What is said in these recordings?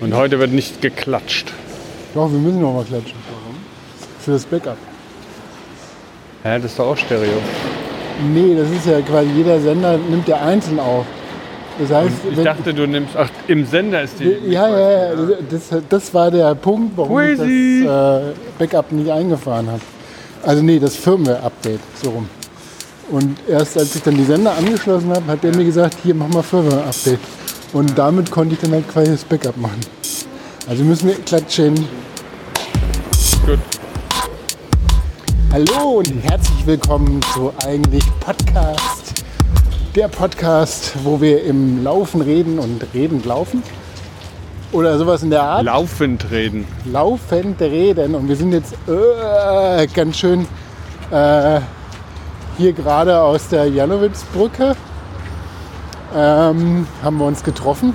Und heute wird nicht geklatscht. Doch, wir müssen noch mal klatschen. Für das Backup. Hä, das ist doch auch Stereo. Nee, das ist ja quasi jeder Sender nimmt ja einzeln auf. Das heißt, Ich wenn, dachte, du nimmst. Ach, im Sender ist die. ja, ja, ja, das, das war der Punkt, warum ich Crazy. das äh, Backup nicht eingefahren habe. Also nee, das Firmware-Update, so rum. Und erst als ich dann die Sender angeschlossen habe, hat der mir gesagt, hier mach mal Firmware-Update. Und damit konnte ich dann halt quasi das Backup machen. Also müssen wir klatschen. Gut. Hallo und herzlich willkommen zu Eigentlich Podcast. Der Podcast, wo wir im Laufen reden und redend laufen. Oder sowas in der Art. Laufend reden. Laufend reden. Und wir sind jetzt äh, ganz schön äh, hier gerade aus der Janowitzbrücke. Ähm, haben wir uns getroffen.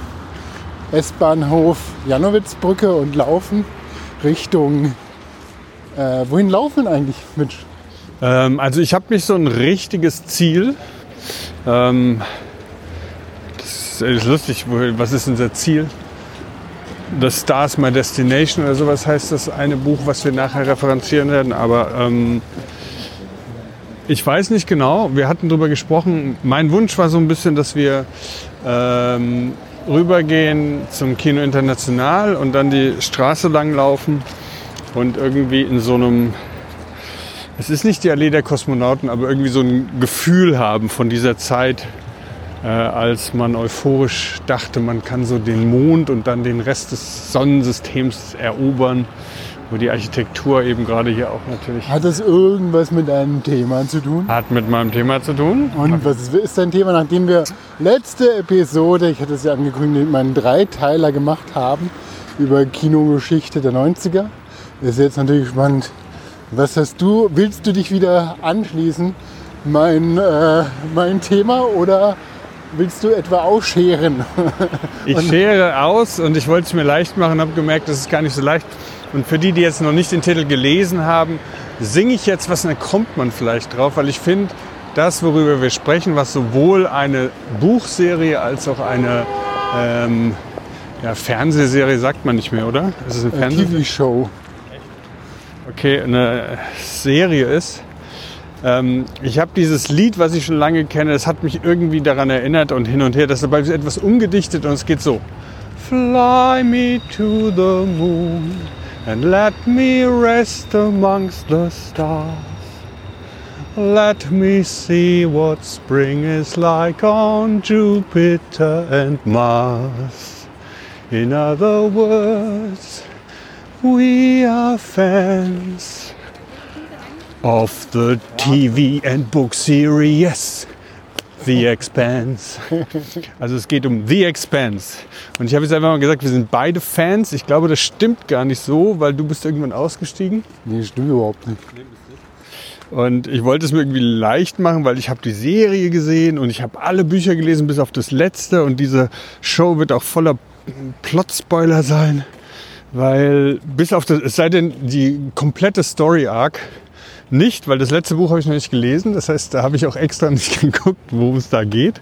S-Bahnhof Janowitzbrücke und laufen Richtung. Äh, wohin laufen wir eigentlich, Mitch? Ähm, also, ich habe nicht so ein richtiges Ziel. Ähm, das ist lustig. wo- Was ist unser Ziel? The Stars My Destination oder sowas heißt das eine Buch, was wir nachher referenzieren werden. Aber ähm, ich weiß nicht genau. Wir hatten darüber gesprochen. Mein Wunsch war so ein bisschen, dass wir ähm, rübergehen zum Kino International und dann die Straße lang laufen und irgendwie in so einem es ist nicht die Allee der Kosmonauten, aber irgendwie so ein Gefühl haben von dieser Zeit, äh, als man euphorisch dachte, man kann so den Mond und dann den Rest des Sonnensystems erobern, wo die Architektur eben gerade hier auch natürlich Hat das irgendwas mit deinem Thema zu tun? hat mit meinem Thema zu tun. Und was ist- ist dein Thema, nachdem wir letzte Episode, ich hatte es ja angekündigt, meinen Dreiteiler gemacht haben über Kinogeschichte der 90er? Ist jetzt natürlich spannend. Was hast du, willst du dich wieder anschließen, mein, äh, mein Thema, oder willst du etwa ausscheren? Ich schere aus und ich wollte es mir leicht machen, habe gemerkt, das ist gar nicht so leicht. Und für die, die jetzt noch nicht den Titel gelesen haben, singe ich jetzt was dann kommt man vielleicht drauf, weil ich finde, das, worüber wir sprechen, was sowohl eine Buchserie als auch eine ähm, ja, Fernsehserie sagt man nicht mehr, oder? Ist es eine Fernsehserie? TV-Show. okay, eine Serie ist. Ähm, ich habe dieses Lied, was ich schon lange kenne, das hat mich irgendwie daran erinnert und hin und her. Das ist aber etwas umgedichtet und es geht so. Fly me to the moon and let me rest amongst the stars. Let me see what spring is like on Jupiter and Mars. In other words, we are fans of the TV and book series The Expanse. Also es geht um The Expanse. Und ich habe jetzt einfach mal gesagt, wir sind beide Fans. Ich glaube, das stimmt gar nicht so, weil du bist irgendwann ausgestiegen. Nee, stimmt überhaupt nicht. Und ich wollte es mir irgendwie leicht machen, weil ich habe die Serie gesehen und ich habe alle Bücher gelesen, bis auf das letzte. Und diese Show wird auch voller Plot-Spoiler sein. Weil bis auf das, es sei denn, die komplette Story-Arc nicht, weil das letzte Buch habe ich noch nicht gelesen. Das heißt, da habe ich auch extra nicht geguckt, worum es da geht.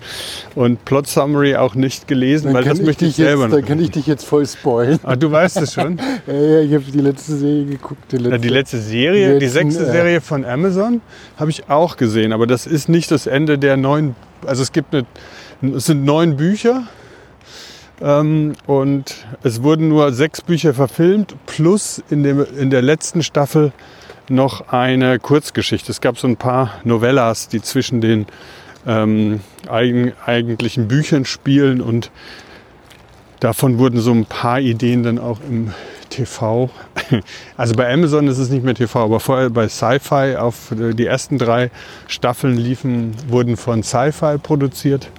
Und Plot Summary auch nicht gelesen, weil das kann möchte ich selber jetzt, noch. Dann kann ich dich jetzt voll spoilen. Ah, du weißt es schon. Ja, ja, ich habe die letzte Serie geguckt. Die letzte. Ja, die letzte Serie, die letzten, sechste äh, Serie von Amazon, habe ich auch gesehen. Aber das ist nicht das Ende der neuen. Also es gibt eine, es sind neun Bücher ähm, und es wurden nur sechs Bücher verfilmt plus in, dem, in der letzten Staffel noch eine Kurzgeschichte. Es gab so ein paar Novellas, die zwischen den ähm, eigen, eigentlichen Büchern spielen und davon wurden so ein paar Ideen dann auch im TV. Also bei Amazon ist es nicht mehr TV, aber vorher bei Sci-Fi auf äh, die ersten drei Staffeln liefen, wurden von Sci-Fi produziert.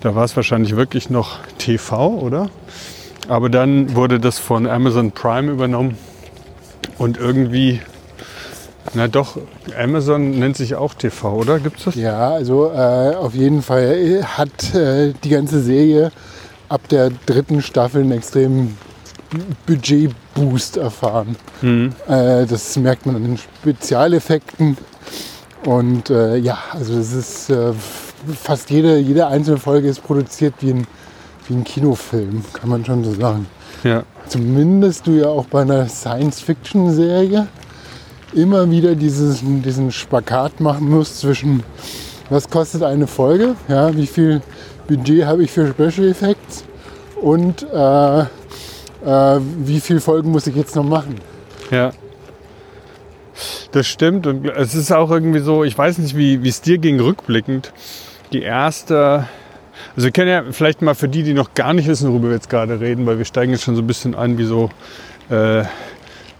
Da war es wahrscheinlich wirklich noch TV, oder? Aber dann wurde das von Amazon Prime übernommen und irgendwie, na doch, Amazon nennt sich auch TV, oder? Gibt es das? Ja, also äh, auf jeden Fall hat äh, die ganze Serie ab der dritten Staffel einen extremen Budgetboost erfahren. Äh, das merkt man an den Spezialeffekten. Und äh, ja, also es ist äh, fast jede, jede einzelne Folge ist produziert wie ein wie ein Kinofilm, kann man schon so sagen. Ja. Zumindest du ja auch bei einer Science-Fiction-Serie immer wieder dieses, diesen Spagat machen musst zwischen, was kostet eine Folge, ja, wie viel Budget habe ich für Special Effects und äh, äh, wie viele Folgen muss ich jetzt noch machen. Ja. Das stimmt und es ist auch irgendwie so, ich weiß nicht, wie es dir ging rückblickend. Die erste, also wir können ja vielleicht mal für die, die noch gar nicht wissen, worüber wir jetzt gerade reden, weil wir steigen jetzt schon so ein bisschen ein wie so äh,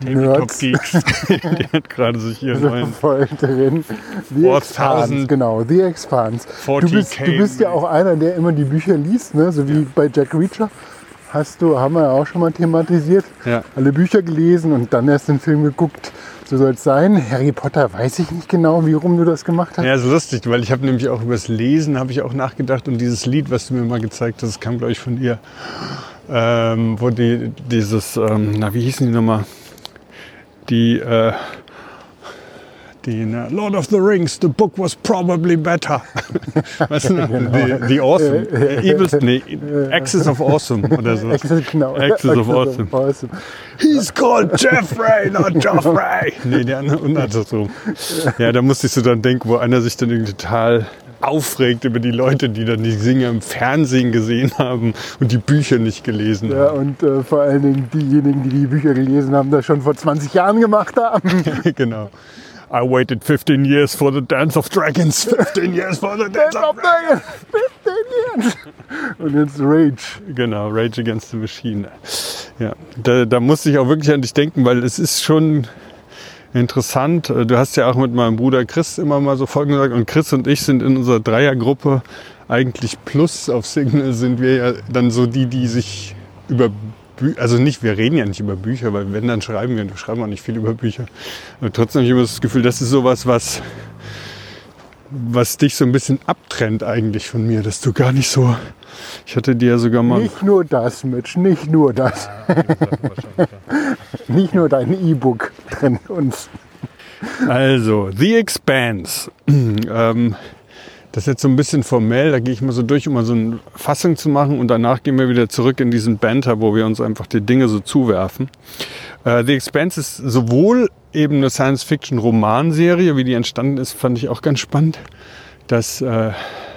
Nerds. Tabletop-Geeks. die hat gerade sich ihren neuen voll drin. The 4000. Expanse, genau, The Expanse. Du 40K. bist, du bist ja auch einer, der immer die Bücher liest, ne? so wie bei Jack Reacher. Hast du, haben wir ja auch schon mal thematisiert, Ja. alle Bücher gelesen und dann erst den Film geguckt. So soll es sein. Harry Potter weiß ich nicht genau, wie rum du das gemacht hast. Ja, ist lustig, weil ich habe nämlich auch über das Lesen habe ich auch nachgedacht und dieses Lied, was du mir mal gezeigt hast, kam glaube ich von dir, ähm, wo die dieses, ähm, na wie hießen die nochmal, die äh, die ne, Lord of the Rings, the book was probably better. weißt du, noch? the, the Awesome, Evils, nee, Axis of Awesome oder so. Access, genau. Of Awesome. awesome. He's called Jeffrey, not Joffrey. Nee, der andere und also so. Ja, da musste ich so dann denken, wo einer sich dann irgendwie total aufregt über die Leute, die dann die Singer im Fernsehen gesehen haben und die Bücher nicht gelesen Ja, haben. und äh, vor allen Dingen diejenigen, die die Bücher gelesen haben, das schon vor 20 Jahren gemacht haben. genau. I waited 15 years for the Dance of Dragons. 15 years for the Dance of Dragons. Und jetzt Rage. Genau, Rage Against the Machine. Ja, da, da musste ich auch wirklich an dich denken, weil es ist schon interessant. Du hast ja auch mit meinem Bruder Chris immer mal so Folgen gesagt und Chris und ich sind in unserer Dreiergruppe eigentlich plus auf Signal sind wir ja dann so die, die sich über Bü also nicht, wir reden ja nicht über Bücher, weil wenn, dann schreiben wir, wir schreiben auch nicht viel über Bücher. Aber trotzdem habe ich immer das Gefühl, das ist sowas, was, was dich so ein bisschen abtrennt eigentlich von mir, dass du gar nicht so, ich hatte dir ja sogar mal, Nicht nur das, Mitch, nicht nur das. nicht nur dein E-Book trennt uns. also, The Expanse, ähm, das ist jetzt so ein bisschen formell, da gehe ich mal so durch, um mal so eine Fassung zu machen und danach gehen wir wieder zurück in diesen Banter, wo wir uns einfach die Dinge so zuwerfen. Äh, The Expanse ist sowohl eben eine Science-Fiction-Romanserie, wie die entstanden ist, fand ich auch ganz spannend. Das äh,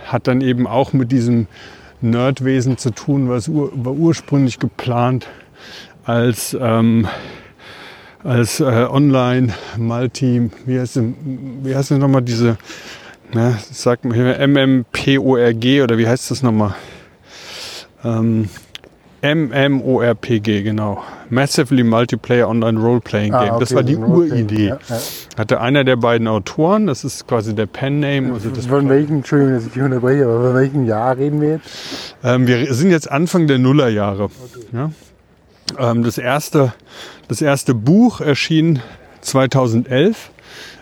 hat dann eben auch mit diesem Nerdwesen zu tun, was ur war ursprünglich geplant als, ähm, als äh, Online, Multi, wie heißt denn, wie heißt denn nochmal diese, na, sag mal hier, MMPORG oder wie heißt das nochmal? Ähm, MMORPG, genau. Massively Multiplayer Online Role-Playing Game. Ah, das okay, war die Uridee. ja, ja. Hatte einer der beiden Autoren, das ist quasi der Pen-Name. Also das Von welchem, Entschuldigung, dass ich dich unterbreche, aber von welchem Jahr reden wir jetzt? Ähm, wir sind jetzt Anfang der Nullerjahre. Ja? Ähm, das, erste, das erste Buch erschien 2011.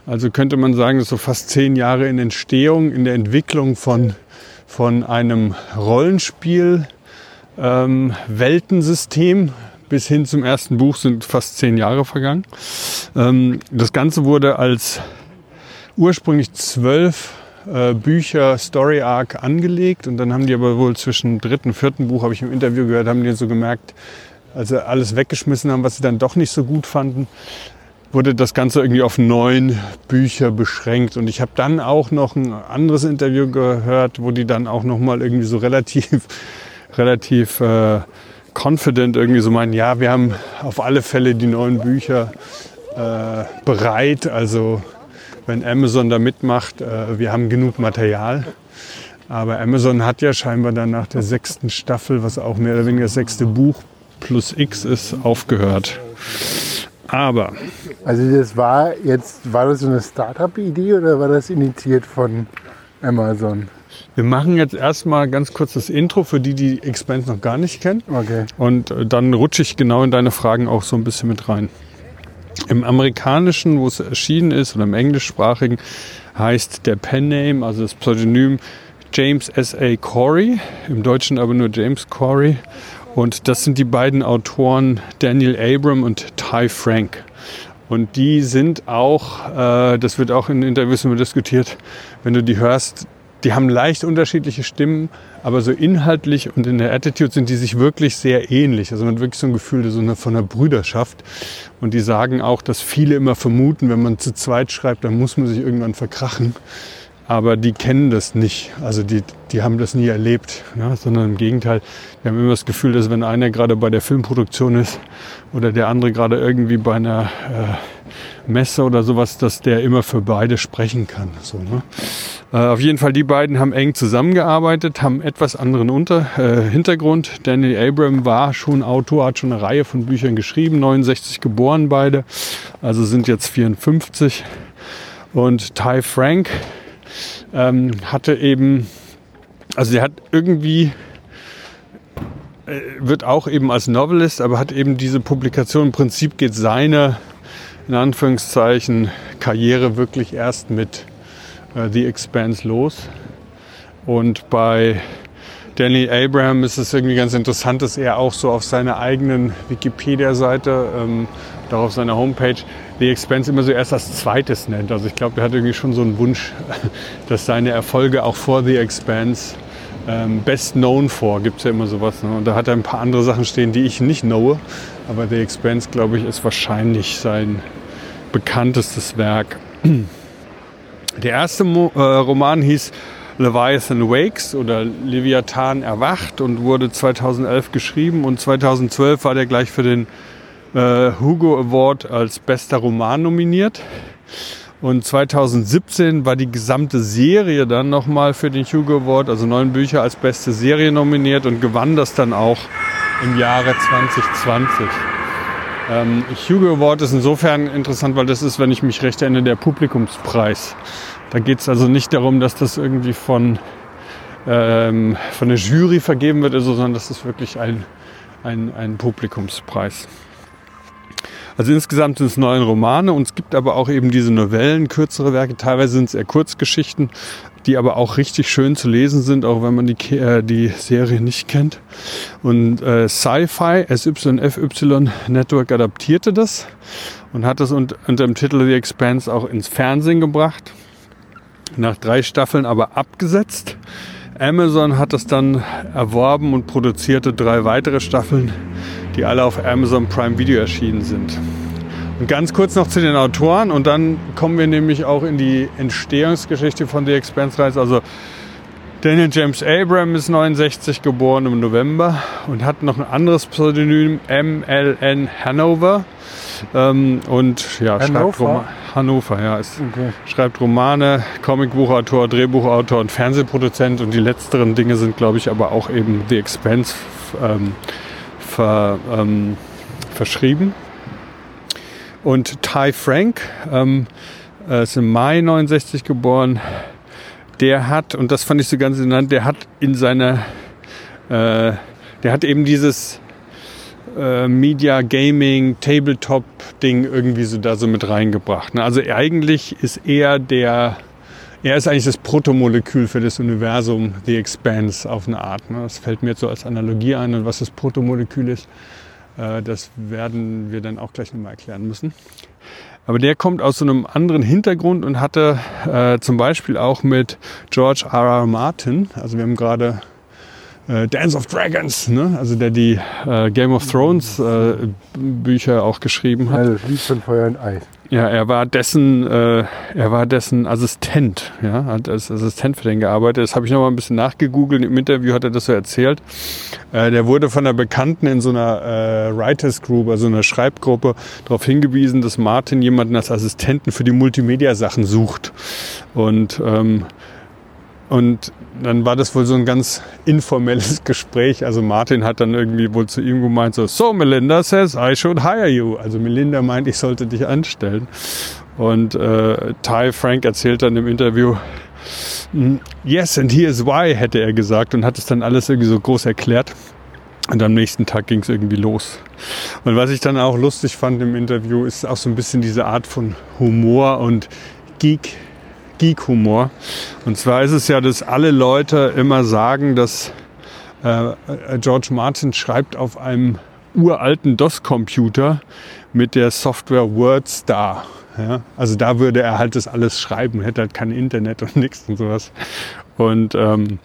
Also könnte man sagen, das ist so fast zehn Jahre in Entstehung, in der Entwicklung von, von einem Rollenspiel, ähm, Weltensystem bis hin zum ersten Buch sind fast zehn Jahre vergangen. Ähm, das Ganze wurde als ursprünglich zwölf äh, Bücher Story Arc angelegt und dann haben die aber wohl zwischen dritten vierten Buch, habe ich im Interview gehört, haben die so gemerkt, als sie alles weggeschmissen haben, was sie dann doch nicht so gut fanden, wurde das Ganze irgendwie auf neun Bücher beschränkt. Und ich habe dann auch noch ein anderes Interview gehört, wo die dann auch noch mal irgendwie so relativ, relativ äh, confident irgendwie so meinen, ja, wir haben auf alle Fälle die neuen Bücher äh, bereit. Also wenn Amazon da mitmacht, äh, wir haben genug Material. Aber Amazon hat ja scheinbar dann nach der sechsten Staffel, was auch mehr oder weniger das sechste Buch plus X ist, aufgehört. Aber Also das war jetzt, war das so eine Startup-Idee oder war das initiiert von Amazon? Wir machen jetzt erstmal ganz kurz das Intro für die, die Expense noch gar nicht kennen. Okay. Und äh, dann rutsche ich genau in deine Fragen auch so ein bisschen mit rein. Im amerikanischen, wo es erschienen ist, oder im englischsprachigen, heißt der Pen-Name, also das Pseudonym James S.A. Corey, im Deutschen aber nur James Corey. Und das sind die beiden Autoren Daniel Abram und Ty Frank. Und die sind auch, äh, das wird auch in Interviews immer diskutiert, wenn du die hörst, die haben leicht unterschiedliche Stimmen, aber so inhaltlich und in der Attitude sind die sich wirklich sehr ähnlich. Also man hat wirklich so ein Gefühl so eine, von einer Brüderschaft. Und die sagen auch, dass viele immer vermuten, wenn man zu zweit schreibt, dann muss man sich irgendwann verkrachen. Aber die kennen das nicht. Also die, die haben das nie erlebt, ja, sondern im Gegenteil, die haben immer das Gefühl, dass wenn einer gerade bei der Filmproduktion ist oder der andere gerade irgendwie bei einer äh, Messe oder sowas, dass der immer für beide sprechen kann. So, ne? Äh, auf jeden Fall, die beiden haben eng zusammengearbeitet, haben etwas anderen Unter äh, Hintergrund. Daniel Abram war schon Autor, hat schon eine Reihe von Büchern geschrieben, 69 geboren beide, also sind jetzt 54. Und Ty Frank ähm, hatte eben, also der hat irgendwie äh, wird auch eben als Novelist, aber hat eben diese Publikation, im Prinzip geht seine, in Anführungszeichen, Karriere wirklich erst mit äh, The Expanse los. Und bei Danny Abraham ist es irgendwie ganz interessant, dass er auch so auf seiner eigenen Wikipedia-Seite, ähm, auch auf seiner Homepage, The Expanse immer so erst als zweites nennt. Also ich glaube, er hat irgendwie schon so einen Wunsch, dass seine Erfolge auch vor The Expanse ähm, best known vor, gibt es ja immer sowas. Ne? Und da hat er ein paar andere Sachen stehen, die ich nicht know. Aber The Expanse, glaube ich, ist wahrscheinlich sein bekanntestes Werk. Der erste äh, Roman hieß Leviathan Wakes oder Leviathan erwacht und wurde 2011 geschrieben und 2012 war der gleich für den äh, Hugo Award als bester Roman nominiert. Und 2017 war die gesamte Serie dann nochmal für den Hugo Award, also neun Bücher als beste Serie nominiert und gewann das dann auch im Jahre 2020. Ähm, Hugo Award ist insofern interessant, weil das ist, wenn ich mich recht erinnere, der Publikumspreis. Da geht es also nicht darum, dass das irgendwie von, ähm, von der Jury vergeben wird, also, sondern das ist wirklich ein, ein, ein Publikumspreis. Also insgesamt sind es neun Romane und es gibt aber auch eben diese Novellen, kürzere Werke. Teilweise sind es eher Kurzgeschichten, die aber auch richtig schön zu lesen sind, auch wenn man die, äh, die Serie nicht kennt. Und äh, Sci-Fi, SYFY Network adaptierte das und hat das unter, unter dem Titel The Expanse auch ins Fernsehen gebracht. Nach drei Staffeln aber abgesetzt. Amazon hat das dann erworben und produzierte drei weitere Staffeln die alle auf Amazon Prime Video erschienen sind. Und ganz kurz noch zu den Autoren und dann kommen wir nämlich auch in die Entstehungsgeschichte von The Expense Reise. Also Daniel James Abram ist 69 geboren im November und hat noch ein anderes Pseudonym, MLN Hanover. Ähm, und ja, Hannover? schreibt Roma Hannover, ja, ist, okay. schreibt Romane, Comicbuchautor, Drehbuchautor und Fernsehproduzent und die letzteren Dinge sind, glaube ich, aber auch eben The Expense ähm, ver, ähm, verschrieben. Und Ty Frank ähm, äh, ist im Mai 69 geboren. Der hat, und das fand ich so ganz interessant, der hat in seiner, äh, der hat eben dieses äh, Media Gaming Tabletop Ding irgendwie so da so mit reingebracht. Ne? Also eigentlich ist er der er ist eigentlich das Protomolekül für das Universum, The Expanse auf eine Art. Ne? Das fällt mir jetzt so als Analogie ein und was das Protomolekül ist, das werden wir dann auch gleich nochmal erklären müssen. Aber der kommt aus so einem anderen Hintergrund und hatte äh, zum Beispiel auch mit George R. R. Martin, also wir haben gerade äh, Dance of Dragons, ne? also der die äh, Game of Thrones äh, Bücher auch geschrieben hat. Also Lied von Feuer und Eis. Ja, er war dessen, äh, er war dessen Assistent, ja, hat als Assistent für den gearbeitet. Das habe ich noch mal ein bisschen nachgegoogelt. Im Interview hat er das so erzählt. Äh, der wurde von einer Bekannten in so einer äh, Writers Group, also einer Schreibgruppe, darauf hingewiesen, dass Martin jemanden als Assistenten für die Multimedia-Sachen sucht. Und ähm, und dann war das wohl so ein ganz informelles Gespräch. Also Martin hat dann irgendwie wohl zu ihm gemeint, so, so Melinda says I should hire you. Also Melinda meint, ich sollte dich anstellen. Und äh, Ty Frank erzählt dann im Interview, mm, yes, and here's why, hätte er gesagt und hat es dann alles irgendwie so groß erklärt. Und am nächsten Tag ging es irgendwie los. Und was ich dann auch lustig fand im Interview, ist auch so ein bisschen diese Art von Humor und Geek Geek-Humor. Und zwar ist es ja, dass alle Leute immer sagen, dass äh, George Martin schreibt auf einem uralten DOS-Computer mit der Software WordStar. Ja? Also da würde er halt das alles schreiben, hätte halt kein Internet und nichts und sowas. Und ähm,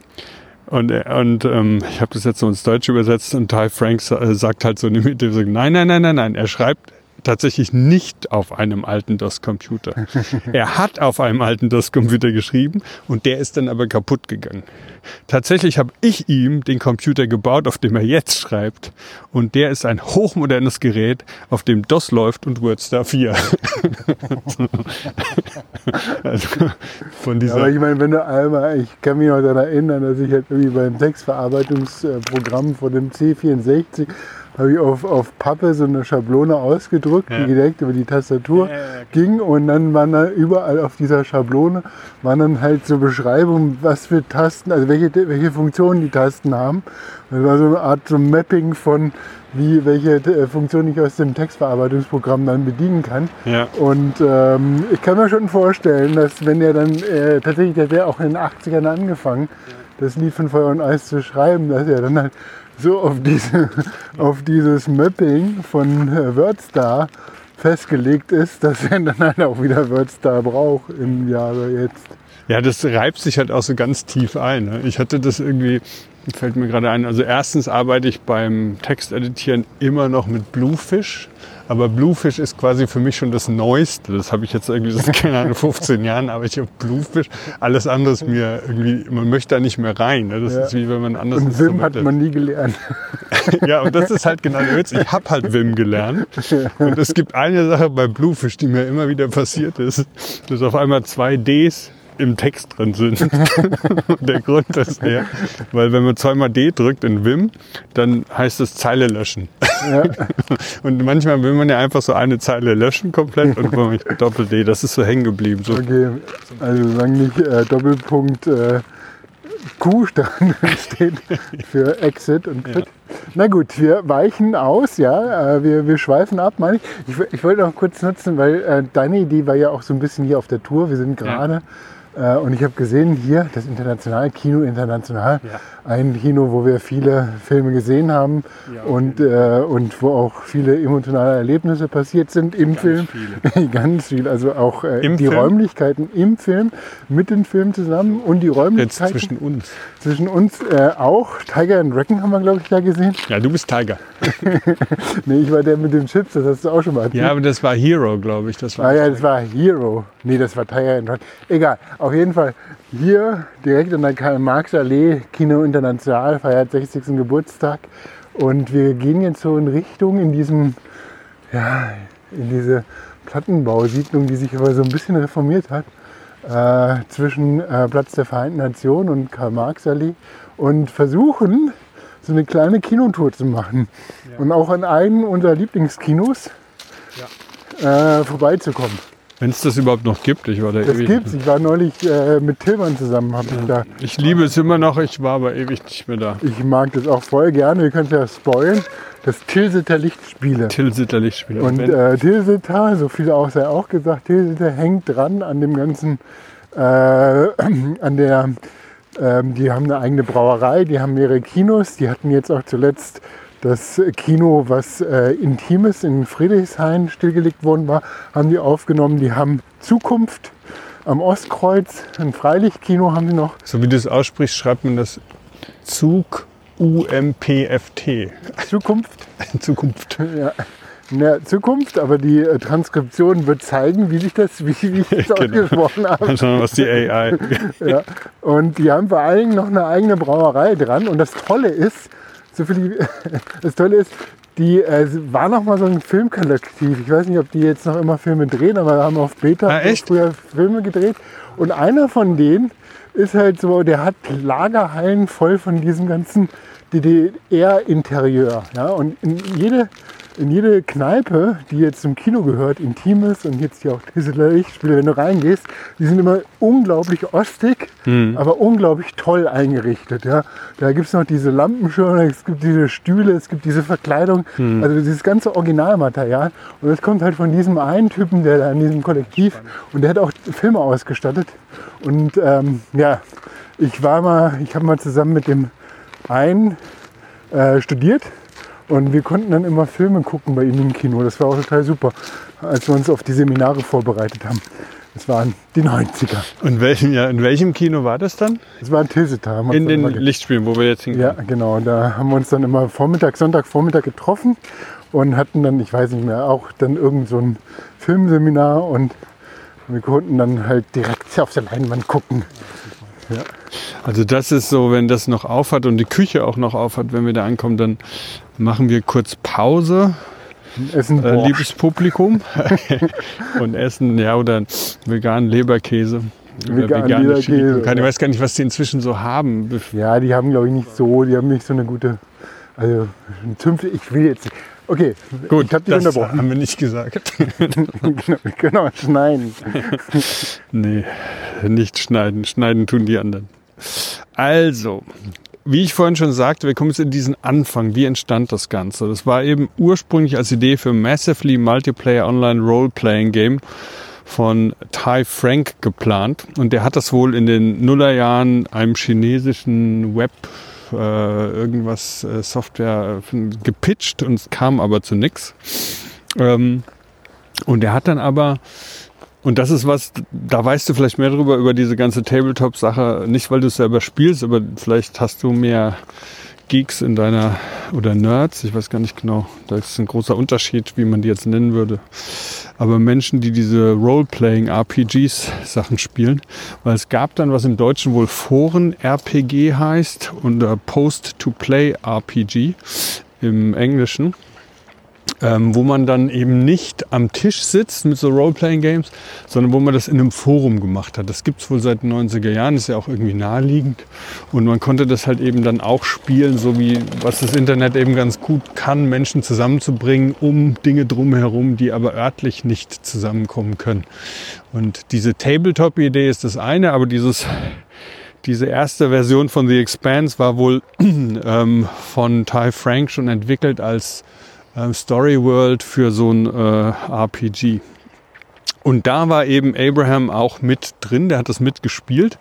und, und ähm, ich habe das jetzt so ins Deutsche übersetzt und Ty Franks äh, sagt halt so in dem Interview, nein, nein, nein, nein, nein, er schreibt tatsächlich nicht auf einem alten DOS-Computer. er hat auf einem alten DOS-Computer geschrieben und der ist dann aber kaputt gegangen. Tatsächlich habe ich ihm den Computer gebaut, auf dem er jetzt schreibt. Und der ist ein hochmodernes Gerät, auf dem DOS läuft und WordStar 4. also von dieser ja, aber ich meine, wenn du einmal, ich kann mich noch daran erinnern, dass ich halt irgendwie beim Textverarbeitungsprogramm von dem C64 habe ich auf, auf Pappe so eine Schablone ausgedrückt, ja. die direkt über die Tastatur ja, ja, ging und dann waren da überall auf dieser Schablone waren dann halt so Beschreibungen, was für Tasten, also welche, welche Funktionen die Tasten haben. Das war so eine Art so Mapping von wie welche äh, Funktion ich aus dem Textverarbeitungsprogramm dann bedienen kann. Ja. Und ähm, ich kann mir schon vorstellen, dass wenn er dann äh, tatsächlich, der wäre auch in den 80ern angefangen, das Lied von Feuer und Eis zu schreiben, dass er dann halt so auf, diese, auf dieses Mapping von äh, WordStar festgelegt ist, dass er dann halt auch wieder WordStar braucht im Jahre jetzt. Ja, das reibt sich halt auch so ganz tief ein. Ne? Ich hatte das irgendwie, fällt mir gerade ein, also erstens arbeite ich beim Texteditieren immer noch mit Bluefish. Aber Bluefish ist quasi für mich schon das Neueste. Das habe ich jetzt irgendwie seit, keine Ahnung, 15 Jahren, aber ich habe Bluefish. Alles andere ist mir irgendwie, man möchte da nicht mehr rein. Ne? Das ja. ist wie wenn man anders Und Wim hat man nie gelernt. ja, und das ist halt genau der Witz. Ich habe halt Wim gelernt. Und es gibt eine Sache bei Bluefish, die mir immer wieder passiert ist, dass auf einmal zwei Ds im Text drin sind. der Grund ist der, weil wenn man zweimal D drückt in Vim, dann heißt es Zeile löschen. Ja. und manchmal will man ja einfach so eine Zeile löschen komplett und mit Doppel-D, das ist so hängen geblieben. So. Okay, also sagen nicht äh, Doppelpunkt äh, Q steht für Exit und Quit. Ja. Na gut, wir weichen aus, ja, äh, wir, wir schweifen ab, meine ich. ich. Ich wollte noch kurz nutzen, weil äh, deine Idee war ja auch so ein bisschen hier auf der Tour. Wir sind gerade ja äh, und ich habe gesehen, hier das internationale Kino international, ja. ein Kino, wo wir viele Filme gesehen haben ja, und, äh, und wo auch viele emotionale Erlebnisse passiert sind im Ganz Film. Viele. Ganz viel. Also auch äh, die Film? Räumlichkeiten im Film, mit dem Film zusammen und die Räumlichkeiten. Jetzt zwischen uns. Zwischen uns äh, auch. Tiger and Dragon haben wir, glaube ich, da gesehen. Ja, du bist Tiger. nee, ich war der mit den Chips, das hast du auch schon mal erzählt. Ja, aber das war Hero, glaube ich. Das war ah ja, das war Hero. Nee, das war Tiger and Dragon. Egal. Auf jeden Fall hier direkt an der Karl-Marx-Allee, Kino International, feiert 60. Geburtstag. Und wir gehen jetzt so in Richtung in diesem, ja, in diese Plattenbausiedlung, die sich aber so ein bisschen reformiert hat, äh, zwischen äh, Platz der Vereinten Nationen und Karl-Marx-Allee und versuchen, so eine kleine Kinotour zu machen. Ja. Und auch an einem unserer Lieblingskinos ja. äh, vorbeizukommen. Wenn es das überhaupt noch gibt. Ich war da das ewig. Ich war neulich äh, mit Tillmann zusammen. Hab ich, da. ich liebe es immer noch, ich war aber ewig nicht mehr da. Ich mag das auch voll gerne. Wir können es ja spoilen. Das Tilsiter Lichtspiele. Tilsiter Lichtspiele. Und äh, Tilsiter, so viel auch sei auch gesagt, Tilsiter hängt dran an dem ganzen, äh, an der, ähm, die haben eine eigene Brauerei, die haben mehrere Kinos, die hatten jetzt auch zuletzt das Kino, was äh, Intimes in Friedrichshain stillgelegt worden war, haben die aufgenommen. Die haben Zukunft am Ostkreuz, ein Freilichtkino haben sie noch. So wie du es aussprichst, schreibt man das Zug UMPFT. Zukunft? Zukunft. Ja. Der Zukunft, aber die äh, Transkription wird zeigen, wie sich das, wie, wie ich das genau. ausgesprochen habe. Mal schauen, was die AI. ja. Und die haben vor allen Dingen noch eine eigene Brauerei dran. Und das Tolle ist, so viel, das Tolle ist, die äh, war noch mal so ein Filmkollektiv. Ich weiß nicht, ob die jetzt noch immer Filme drehen, aber haben auf Beta ah, früher Filme gedreht. Und einer von denen ist halt so, der hat Lagerhallen voll von diesem ganzen DDR-Interieur. Ja? Und in jede in jede Kneipe, die jetzt zum Kino gehört, Intimes und jetzt hier auch diese Lichtspiele, wenn du reingehst, die sind immer unglaublich ostig, mhm. aber unglaublich toll eingerichtet. Ja. Da gibt es noch diese Lampenschirme, es gibt diese Stühle, es gibt diese Verkleidung, mhm. also dieses ganze Originalmaterial. Und das kommt halt von diesem einen Typen, der da in diesem Kollektiv, und der hat auch Filme ausgestattet. Und ähm, ja, ich war mal, ich habe mal zusammen mit dem einen äh, studiert Und wir konnten dann immer Filme gucken bei ihm im Kino. Das war auch total super, als wir uns auf die Seminare vorbereitet haben. Das waren die 90er. Und welchem, ja, in welchem Kino war das dann? Das war in wir In den Lichtspielen, wo wir jetzt hingehen. Ja, genau. Da haben wir uns dann immer Vormittag, Sonntag, Vormittag getroffen und hatten dann, ich weiß nicht mehr, auch dann irgend so ein Filmseminar und wir konnten dann halt direkt auf der Leinwand gucken. Also das ist so, wenn das noch aufhat und die Küche auch noch aufhat, wenn wir da ankommen, dann machen wir kurz Pause, Essen, äh, liebes Publikum, und essen ja oder veganen Leberkäse. Vegane Leberkäse. Ich ja. weiß gar nicht, was die inzwischen so haben. Ja, die haben glaube ich nicht so, die haben nicht so eine gute, also ein Zümpfe, ich will jetzt nicht. Okay, Gut, ich habe dich das unterbrochen. haben wir nicht gesagt. wir können auch schneiden. Nee, nicht schneiden. Schneiden tun die anderen. Also, wie ich vorhin schon sagte, wir kommen jetzt in diesen Anfang. Wie entstand das Ganze? Das war eben ursprünglich als Idee für Massively Multiplayer Online Role-Playing Game von Ty Frank geplant. Und der hat das wohl in den Nullerjahren einem chinesischen Web äh, irgendwas äh, Software äh, gepitcht und es kam aber zu nichts. Ähm, und er hat dann aber und das ist was, da weißt du vielleicht mehr drüber, über diese ganze Tabletop-Sache. Nicht, weil du es selber spielst, aber vielleicht hast du mehr Geeks in deiner, oder Nerds, ich weiß gar nicht genau. Da ist ein großer Unterschied, wie man die jetzt nennen würde. Aber Menschen, die diese Role-Playing-RPGs-Sachen spielen. Weil es gab dann, was im Deutschen wohl Foren-RPG heißt und äh, Post-to-Play-RPG im Englischen ähm, wo man dann eben nicht am Tisch sitzt mit so Role-Playing-Games, sondern wo man das in einem Forum gemacht hat. Das gibt es wohl seit den 90er Jahren, ist ja auch irgendwie naheliegend. Und man konnte das halt eben dann auch spielen, so wie was das Internet eben ganz gut kann, Menschen zusammenzubringen, um Dinge drumherum, die aber örtlich nicht zusammenkommen können. Und diese Tabletop-Idee ist das eine, aber dieses diese erste Version von The Expanse war wohl ähm, von Ty Frank schon entwickelt als ähm, Story World für so ein äh, RPG. Und da war eben Abraham auch mit drin, der hat das mitgespielt.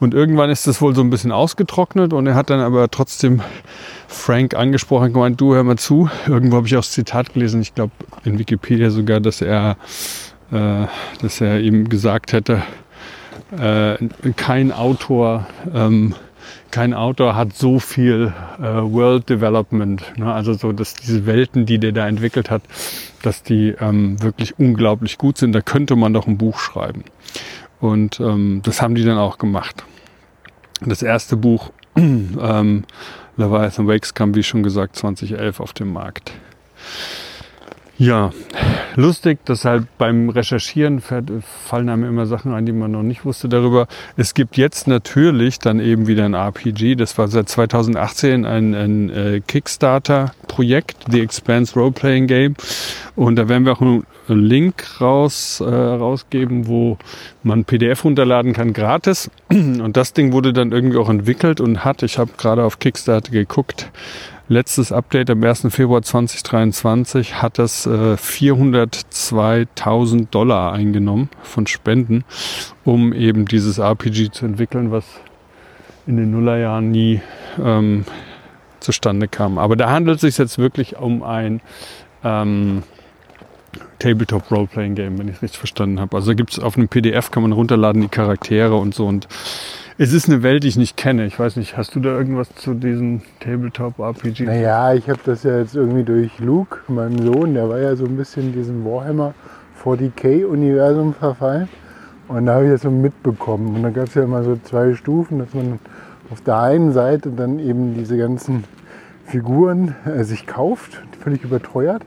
Und irgendwann ist das wohl so ein bisschen ausgetrocknet und er hat dann aber trotzdem Frank angesprochen und gemeint, du hör mal zu. Irgendwo habe ich auch das Zitat gelesen, ich glaube in Wikipedia sogar, dass er, äh, dass er ihm gesagt hätte, äh, kein Autor ähm, kein Autor hat so viel äh, World Development, ne? also so, dass diese Welten, die der da entwickelt hat, dass die ähm, wirklich unglaublich gut sind. Da könnte man doch ein Buch schreiben. Und ähm, das haben die dann auch gemacht. Das erste Buch, ähm, Leviathan Wakes, kam, wie schon gesagt, 2011 auf den Markt. Ja, lustig, dass halt beim Recherchieren fallen einem immer Sachen ein, die man noch nicht wusste darüber. Es gibt jetzt natürlich dann eben wieder ein RPG. Das war seit 2018 ein, ein äh, Kickstarter-Projekt, The Expanse Role-Playing Game. Und da werden wir auch einen Link raus, äh, rausgeben, wo man PDF runterladen kann, gratis. Und das Ding wurde dann irgendwie auch entwickelt und hat, ich habe gerade auf Kickstarter geguckt, letztes Update am 1. Februar 2023 hat das äh, 402.000 Dollar eingenommen von Spenden, um eben dieses RPG zu entwickeln, was in den Nullerjahren nie ähm, zustande kam. Aber da handelt es sich jetzt wirklich um ein ähm, Tabletop Roleplaying Game, wenn ich es richtig verstanden habe. Also gibt es auf einem PDF, kann man runterladen die Charaktere und so und es ist eine Welt, die ich nicht kenne. Ich weiß nicht, hast du da irgendwas zu diesem Tabletop-RPG? Naja, ich habe das ja jetzt irgendwie durch Luke, meinem Sohn, der war ja so ein bisschen diesem Warhammer 40k-Universum verfallen. Und da habe ich das so mitbekommen. Und da gab es ja immer so zwei Stufen, dass man auf der einen Seite dann eben diese ganzen Figuren äh, sich kauft, völlig überteuert.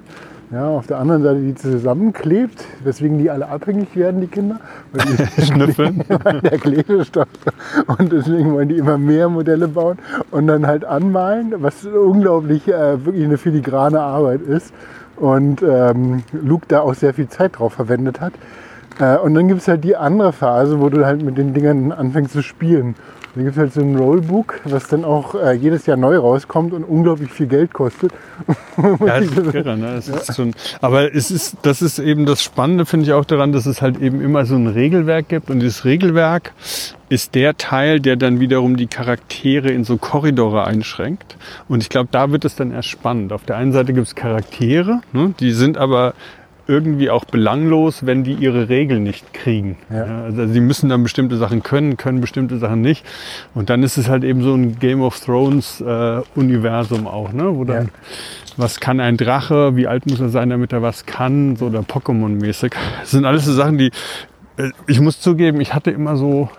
Ja, auf der anderen Seite die zusammenklebt, weswegen die alle abhängig werden, die Kinder. Weil die Schnüffeln. weil der Klebstoff. Und deswegen wollen die immer mehr Modelle bauen und dann halt anmalen, was unglaublich äh, wirklich eine filigrane Arbeit ist. Und ähm, Luke da auch sehr viel Zeit drauf verwendet hat. Äh, und dann gibt es halt die andere Phase, wo du halt mit den Dingern anfängst zu spielen. Da gibt es halt so ein Rollbook, was dann auch äh, jedes Jahr neu rauskommt und unglaublich viel Geld kostet. Ja, das ist irre, ne? Das ist schon, aber es ist, das ist eben das Spannende, finde ich auch daran, dass es halt eben immer so ein Regelwerk gibt. Und dieses Regelwerk ist der Teil, der dann wiederum die Charaktere in so Korridore einschränkt. Und ich glaube, da wird es dann erst spannend. Auf der einen Seite gibt es Charaktere, ne? die sind aber irgendwie auch belanglos, wenn die ihre Regeln nicht kriegen. Ja. Also sie müssen dann bestimmte Sachen können, können bestimmte Sachen nicht. Und dann ist es halt eben so ein Game of Thrones äh, Universum auch, ne? Wo dann, Ja. was kann ein Drache, wie alt muss er sein, damit er was kann, so oder Pokémon-mäßig. Das sind alles so Sachen, die, äh, ich muss zugeben, ich hatte immer so,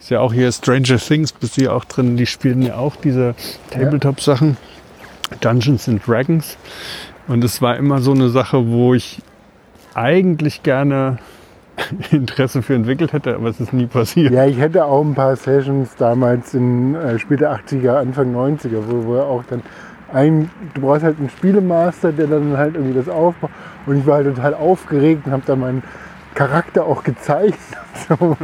ist ja auch hier Stranger Things, bist du ja auch drin, die spielen ja auch diese Tabletop-Sachen. Dungeons and Dragons. Und es war immer so eine Sache, wo ich eigentlich gerne Interesse für entwickelt hätte, aber es ist nie passiert. Ja, ich hätte auch ein paar Sessions damals in äh, später 80er, Anfang 90er, wo, er auch dann ein, du brauchst halt einen Spielemaster, der dann halt irgendwie das aufbaut. Und ich war halt total aufgeregt und habe dann meinen Charakter auch gezeigt. So.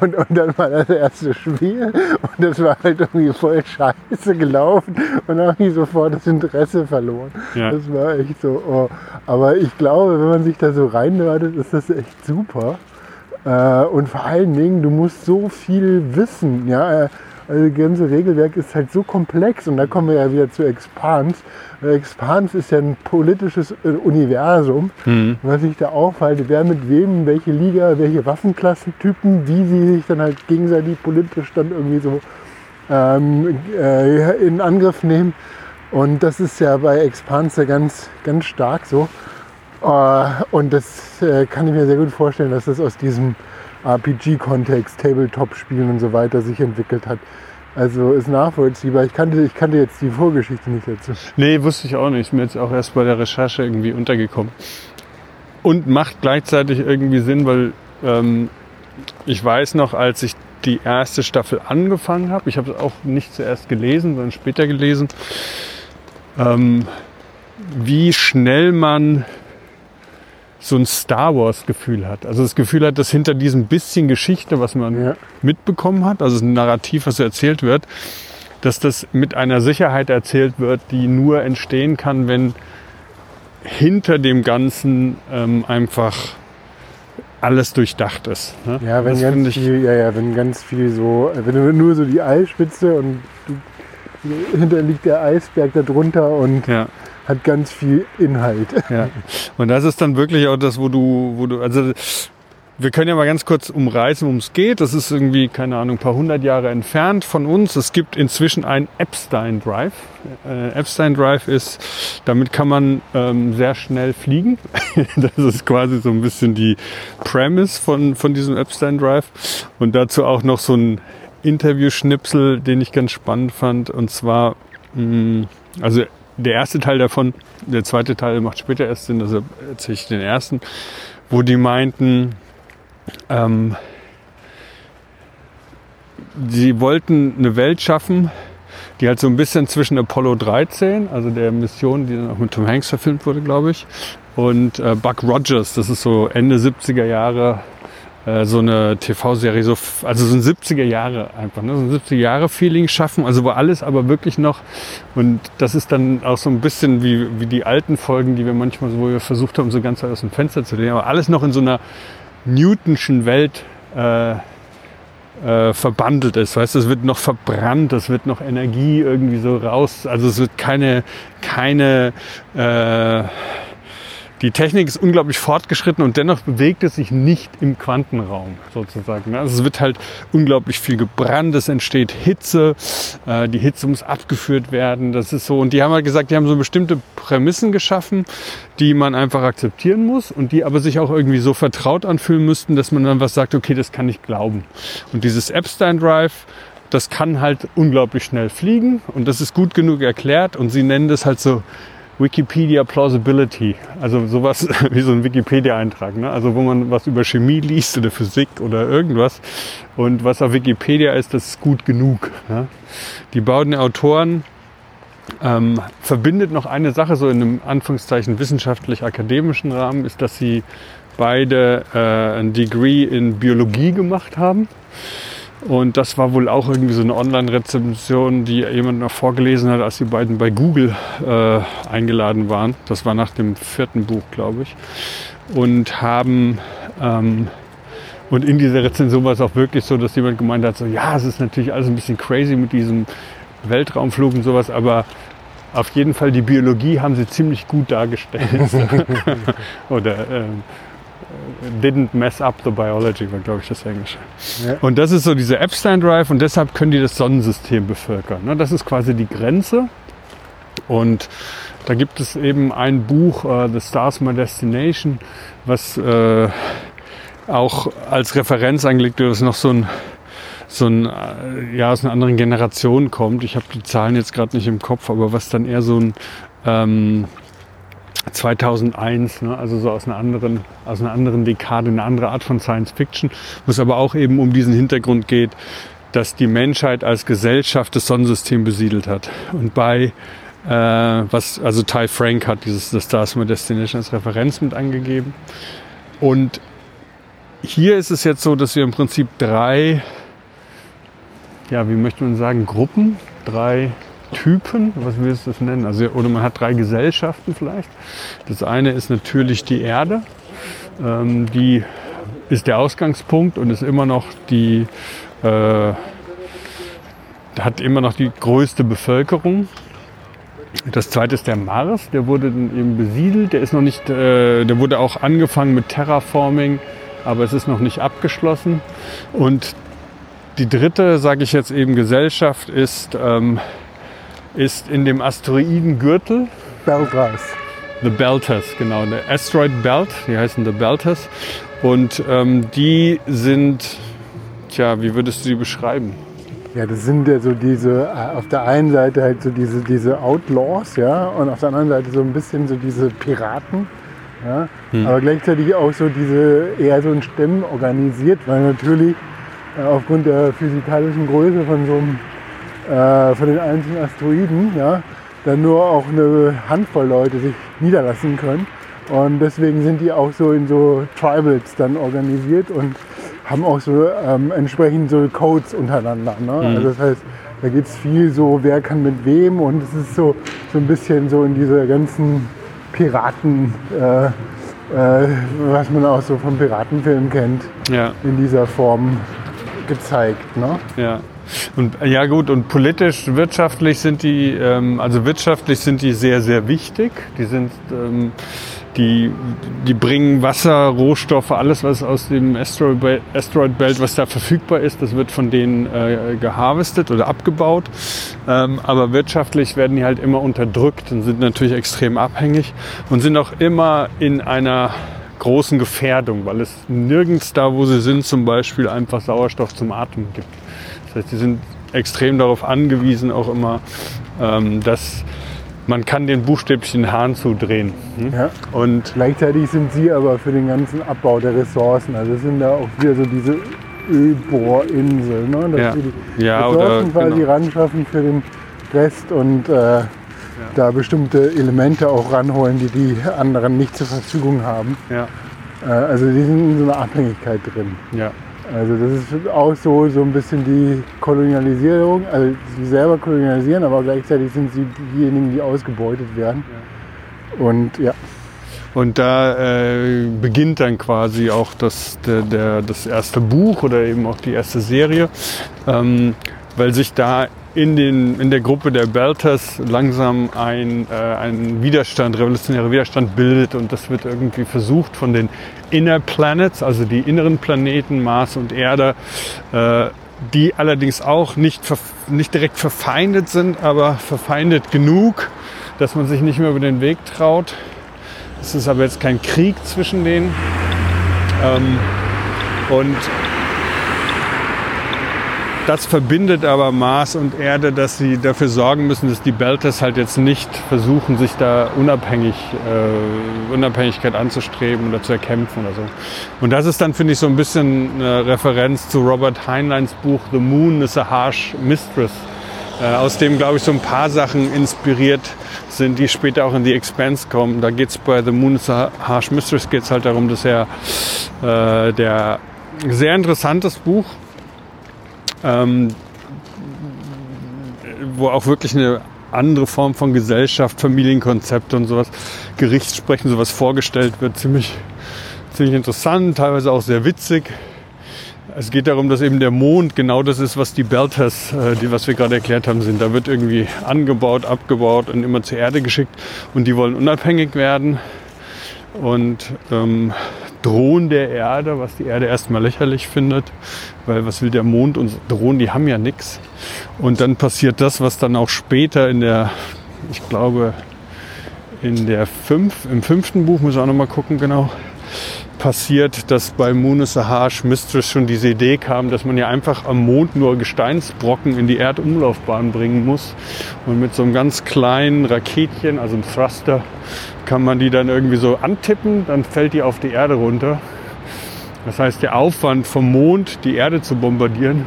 Und, und dann war das erste Spiel und das war halt irgendwie voll scheiße gelaufen und ich sofort das Interesse verloren. Ja. Das war echt so. Oh. Aber ich glaube, wenn man sich da so reinnördet, ist das echt super. Äh, und vor allen Dingen, du musst so viel wissen. Ja? Also das ganze Regelwerk ist halt so komplex und da kommen wir ja wieder zu Expans. Expans ist ja ein politisches äh, Universum. Mhm. Was sich da aufhalte, wer mit wem, welche Liga, welche Waffenklassentypen, wie sie sich dann halt gegenseitig politisch dann irgendwie so ähm, äh, in Angriff nehmen. Und das ist ja bei Expans ja ganz, ganz stark so. Äh, und das äh, kann ich mir sehr gut vorstellen, dass das aus diesem RPG-Kontext, Tabletop-Spielen und so weiter sich entwickelt hat. Also ist nachvollziehbar. Ich kannte, ich kannte jetzt die Vorgeschichte nicht dazu. Nee, wusste ich auch nicht. Ist mir jetzt auch erst bei der Recherche irgendwie untergekommen. Und macht gleichzeitig irgendwie Sinn, weil ähm, ich weiß noch, als ich die erste Staffel angefangen habe, ich habe es auch nicht zuerst gelesen, sondern später gelesen, ähm, wie schnell man so ein Star Wars-Gefühl hat. Also das Gefühl hat, dass hinter diesem bisschen Geschichte, was man Ja. mitbekommen hat, also ein Narrativ, was erzählt wird, dass das mit einer Sicherheit erzählt wird, die nur entstehen kann, wenn hinter dem Ganzen ähm, einfach alles durchdacht ist. Ne? Ja, wenn das ganz ich, viel, ja, ja, wenn ganz viel so, wenn du nur so die Eisspitze und du, hinter liegt der Eisberg darunter und ja, hat ganz viel Inhalt. ja. Und das ist dann wirklich auch das, wo du, wo du, also wir können ja mal ganz kurz umreißen, worum es geht. Das ist irgendwie, keine Ahnung, ein paar hundert Jahre entfernt von uns. Es gibt inzwischen einen Epstein Drive. Äh, Epstein Drive ist, damit kann man ähm, sehr schnell fliegen. das ist quasi so ein bisschen die Premise von, von diesem Epstein Drive. Und dazu auch noch so ein Interview-Schnipsel, den ich ganz spannend fand. Und zwar, mh, also der erste Teil davon, der zweite Teil macht später erst Sinn, also erzähle ich den ersten, wo die meinten, ähm, sie wollten eine Welt schaffen, die halt so ein bisschen zwischen Apollo 13, also der Mission, die dann auch mit Tom Hanks verfilmt wurde, glaube ich, und äh, Buck Rogers, das ist so Ende 70er Jahre, äh, so eine TV-Serie, so, also so ein 70er Jahre einfach, ne? so ein 70er Jahre Feeling schaffen, also wo alles aber wirklich noch, und das ist dann auch so ein bisschen wie, wie die alten Folgen, die wir manchmal wo wir versucht haben, so ganz aus dem Fenster zu lehnen, aber alles noch in so einer Newtonschen Welt äh, äh, verbandelt ist. Weißt du, es wird noch verbrannt, es wird noch Energie irgendwie so raus. Also es wird keine, keine, äh, die Technik ist unglaublich fortgeschritten und dennoch bewegt es sich nicht im Quantenraum sozusagen. ne? Also es wird halt unglaublich viel gebrannt, es entsteht Hitze, äh, die Hitze muss abgeführt werden. Das ist so und die haben halt gesagt, die haben so bestimmte Prämissen geschaffen, die man einfach akzeptieren muss und die aber sich auch irgendwie so vertraut anfühlen müssten, dass man dann was sagt, okay, das kann ich glauben. Und dieses Epstein Drive, das kann halt unglaublich schnell fliegen und das ist gut genug erklärt und sie nennen das halt so Wikipedia Plausibility, also sowas wie so ein Wikipedia-Eintrag, ne? also wo man was über Chemie liest oder Physik oder irgendwas und was auf Wikipedia ist, das ist gut genug. Ne? Die beiden Autoren ähm, verbindet noch eine Sache so in einem Anführungszeichen wissenschaftlich-akademischen Rahmen, ist, dass sie beide äh, ein Degree in Biologie gemacht haben Und das war wohl auch irgendwie so eine Online-Rezension, die jemand noch vorgelesen hat, als die beiden bei Google äh, eingeladen waren. Das war nach dem vierten Buch, glaube ich. Und haben ähm, und in dieser Rezension war es auch wirklich so, dass jemand gemeint hat, so ja, es ist natürlich alles ein bisschen crazy mit diesem Weltraumflug und sowas, aber auf jeden Fall die Biologie haben sie ziemlich gut dargestellt. Oder ähm, didn't mess up the biology, war glaube ich das Englische. Ja. Und das ist so dieser Epstein Drive und deshalb können die das Sonnensystem bevölkern. Ne? Das ist quasi die Grenze. Und da gibt es eben ein Buch, uh, The Stars My Destination, was äh, auch als Referenz angelegt wird, das noch so ein so ein, äh, ja, aus einer anderen Generation kommt. Ich habe die Zahlen jetzt gerade nicht im Kopf, aber was dann eher so ein ähm, 2001, ne, also so aus einer anderen, aus einer anderen Dekade, eine andere Art von Science Fiction, wo es aber auch eben um diesen Hintergrund geht, dass die Menschheit als Gesellschaft das Sonnensystem besiedelt hat. Und bei äh, was, also Ty Frank hat dieses The Stars My Destination als Referenz mit angegeben. Und hier ist es jetzt so, dass wir im Prinzip drei, ja, wie möchte man sagen, Gruppen, drei Typen, was willst du das nennen? Also, oder man hat drei Gesellschaften vielleicht. Das eine ist natürlich die Erde. Ähm, die ist der Ausgangspunkt und ist immer noch die, äh, hat immer noch die größte Bevölkerung. Das zweite ist der Mars, der wurde dann eben besiedelt, der ist noch nicht, äh, der wurde auch angefangen mit Terraforming, aber es ist noch nicht abgeschlossen. Und die dritte, sage ich jetzt eben, Gesellschaft ist ähm, ist in dem Asteroidengürtel. Belters. The Belters, genau. Der Asteroid Belt, die heißen The Belters. Und ähm, die sind, tja, wie würdest du die beschreiben? Ja, das sind ja so diese, äh, auf der einen Seite halt so diese, diese Outlaws, ja, und auf der anderen Seite so ein bisschen so diese Piraten, ja, hm. aber gleichzeitig auch so diese, eher so ein Stämmen organisiert, weil natürlich äh, aufgrund der physikalischen Größe von so einem äh, von den einzelnen Asteroiden, ja, dann nur auch eine Handvoll Leute sich niederlassen können. Und deswegen sind die auch so in so Tribals dann organisiert und haben auch so ähm, entsprechend so Codes untereinander. Ne? Mhm. Also das heißt, da geht es viel so, wer kann mit wem und es ist so, so ein bisschen so in dieser ganzen Piraten, äh, äh, was man auch so vom Piratenfilm kennt, ja. in dieser Form gezeigt. Ne? Ja. Und ja gut, und politisch, wirtschaftlich sind die, ähm, also wirtschaftlich sind die sehr, sehr wichtig. Die sind, ähm, die, die bringen Wasser, Rohstoffe, alles was aus dem Asteroid, Belt, was da verfügbar ist, das wird von denen äh, geharvestet oder abgebaut. Ähm, aber wirtschaftlich werden die halt immer unterdrückt und sind natürlich extrem abhängig und sind auch immer in einer großen Gefährdung, weil es nirgends da, wo sie sind, zum Beispiel einfach Sauerstoff zum Atmen gibt. Das heißt, die sind extrem darauf angewiesen, auch immer, ähm, dass man kann den buchstäblichen Hahn zudrehen. Hm? Ja. Und gleichzeitig sind sie aber für den ganzen Abbau der Ressourcen, also sind da auch wieder so diese Ölbohrinseln, ne? dass ja. wir die ja, Ressourcen oder, quasi genau. ranschaffen für den Rest und äh, ja. da bestimmte Elemente auch ranholen, die die anderen nicht zur Verfügung haben. Ja. Äh, also die sind in so einer Abhängigkeit drin. Ja. Also das ist auch so, so ein bisschen die Kolonialisierung, also sie selber kolonialisieren, aber gleichzeitig sind sie diejenigen, die ausgebeutet werden. Ja. Und ja. Und da äh, beginnt dann quasi auch das, der, der, das erste Buch oder eben auch die erste Serie, ähm, weil sich da in, den, in der Gruppe der Belters langsam ein, äh, ein Widerstand, revolutionärer Widerstand bildet und das wird irgendwie versucht von den Inner Planets, also die inneren Planeten, Mars und Erde, äh, die allerdings auch nicht, nicht direkt verfeindet sind, aber verfeindet genug, dass man sich nicht mehr über den Weg traut. Es ist aber jetzt kein Krieg zwischen denen. Ähm, und das verbindet aber Mars und Erde, dass sie dafür sorgen müssen, dass die Belters halt jetzt nicht versuchen, sich da unabhängig, äh, Unabhängigkeit anzustreben oder zu erkämpfen oder so. Und das ist dann, finde ich, so ein bisschen eine Referenz zu Robert Heinleins Buch The Moon is a Harsh Mistress, äh, aus dem, glaube ich, so ein paar Sachen inspiriert sind, die später auch in The Expanse kommen. Da geht es bei The Moon is a Harsh Mistress geht's halt darum, dass er äh, der sehr interessantes Buch ähm, wo auch wirklich eine andere Form von Gesellschaft, Familienkonzept und sowas, Gerichtssprechen, sowas vorgestellt wird. Ziemlich, ziemlich interessant, teilweise auch sehr witzig. Es geht darum, dass eben der Mond genau das ist, was die Belters, äh, die was wir gerade erklärt haben, sind. Da wird irgendwie angebaut, abgebaut und immer zur Erde geschickt und die wollen unabhängig werden und ähm, drohen der Erde, was die Erde erstmal lächerlich findet, weil was will der Mond und drohen, die haben ja nichts. Und dann passiert das, was dann auch später in der, ich glaube, in der fünf, im fünften Buch, muss ich auch nochmal gucken, genau, passiert, dass bei Moon Harsh Mistress schon diese Idee kam, dass man ja einfach am Mond nur Gesteinsbrocken in die Erdumlaufbahn bringen muss. Und mit so einem ganz kleinen Raketchen, also einem Thruster, kann man die dann irgendwie so antippen, dann fällt die auf die Erde runter. Das heißt, der Aufwand vom Mond, die Erde zu bombardieren,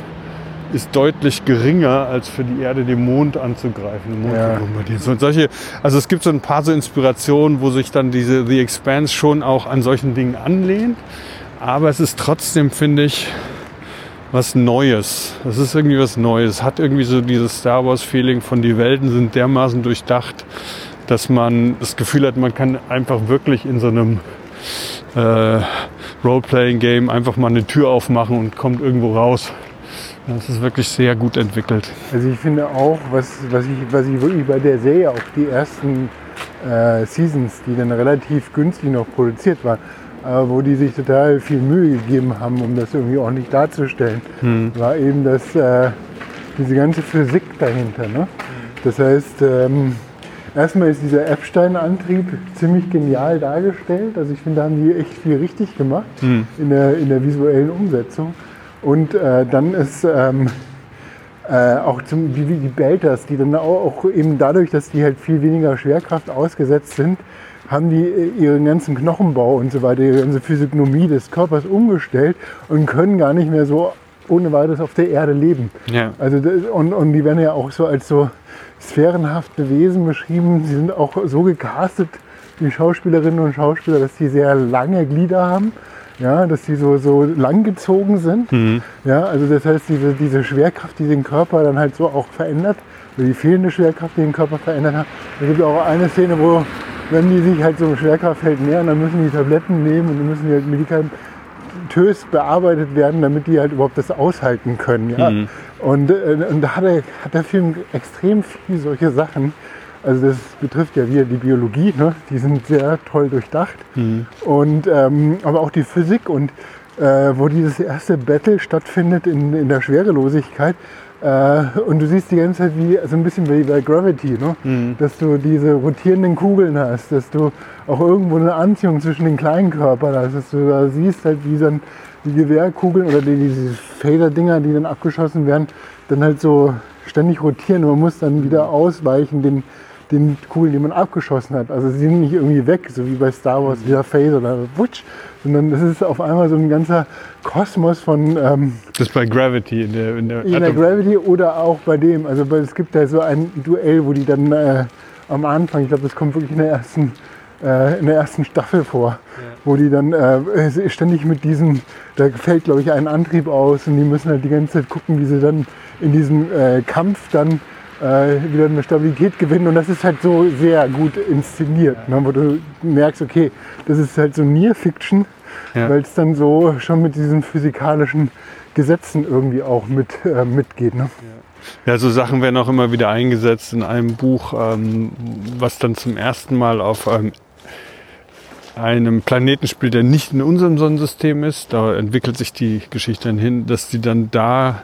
ist deutlich geringer, als für die Erde den Mond anzugreifen, den Mond Ja. und solche, also es gibt so ein paar so Inspirationen, wo sich dann diese The Expanse schon auch an solchen Dingen anlehnt. Aber es ist trotzdem, finde ich, was Neues. Es ist irgendwie was Neues. Hat irgendwie so dieses Star Wars-Feeling von die Welten sind dermaßen durchdacht, dass man das Gefühl hat, man kann einfach wirklich in so einem äh, Role-Playing-Game einfach mal eine Tür aufmachen und kommt irgendwo raus. Das ist wirklich sehr gut entwickelt. Also ich finde auch, was, was, ich, was ich wirklich bei der Serie, auch die ersten äh, Seasons, die dann relativ günstig noch produziert waren, aber wo die sich total viel Mühe gegeben haben, um das irgendwie ordentlich darzustellen, war eben das, äh, diese ganze Physik dahinter. Ne? Das heißt, ähm, erstmal ist dieser Epstein-Antrieb ziemlich genial dargestellt. Also ich finde, da haben die echt viel richtig gemacht in, der, in der visuellen Umsetzung. Und äh, dann ist ähm, äh, auch zum, wie, wie die Belters, die dann auch, auch eben dadurch, dass die halt viel weniger Schwerkraft ausgesetzt sind, haben die äh, ihren ganzen Knochenbau und so weiter, ihre ganze Physiognomie des Körpers umgestellt und können gar nicht mehr so ohne weiteres auf der Erde leben. Ja. Also das, und, und die werden ja auch so als so sphärenhafte Wesen beschrieben. Sie sind auch so gecastet, die Schauspielerinnen und Schauspieler, dass die sehr lange Glieder haben. Ja, dass die so, so langgezogen sind. Ja, also das heißt, diese, diese Schwerkraft, die den Körper dann halt so auch verändert, oder die fehlende Schwerkraft, die den Körper verändert hat. Da gibt es auch eine Szene, wo, wenn die sich halt so im Schwerkraftfeld nähern, dann müssen die Tabletten nehmen und dann müssen die halt medikamentös bearbeitet werden, damit die halt überhaupt das aushalten können. Ja? Und, äh, und da hat der, hat der Film extrem viel solche Sachen. Also das betrifft ja wieder die Biologie, ne? die sind sehr toll durchdacht. Und, ähm, aber auch die Physik und äh, wo dieses erste Battle stattfindet in, in der Schwerelosigkeit. Äh, und du siehst die ganze Zeit wie so ein bisschen wie bei Gravity, ne? dass du diese rotierenden Kugeln hast, dass du auch irgendwo eine Anziehung zwischen den kleinen Körpern hast, dass du da siehst halt wie dann die Gewehrkugeln oder die, diese Phaser-Dinger, die dann abgeschossen werden, dann halt so ständig rotieren und man muss dann wieder ausweichen den, den Kugeln, die man abgeschossen hat. Also sie sind nicht irgendwie weg, so wie bei Star Wars, wieder Phaser oder Wutsch, sondern das ist auf einmal so ein ganzer Kosmos von ähm, Das ist bei Gravity in der, in der, in der Gravity oder auch bei dem. Also bei- es gibt da so ein Duell, wo die dann äh, am Anfang, ich glaube, das kommt wirklich in der ersten, äh, in der ersten Staffel vor, wo die dann äh, ständig mit diesem, da fällt glaube ich ein Antrieb aus und die müssen halt die ganze Zeit gucken, wie sie dann in diesem äh, Kampf dann äh, wieder eine Stabilität gewinnen und das ist halt so sehr gut inszeniert, ne, wo du merkst, okay, das ist halt so Near Fiction, Ja. weil es dann so schon mit diesen physikalischen Gesetzen irgendwie auch mit, äh, mitgeht. Ne? Ja, so Sachen werden auch immer wieder eingesetzt in einem Buch, ähm, was dann zum ersten Mal auf ähm, einem Planeten spielt, der nicht in unserem Sonnensystem ist. Da entwickelt sich die Geschichte dann hin, dass die dann da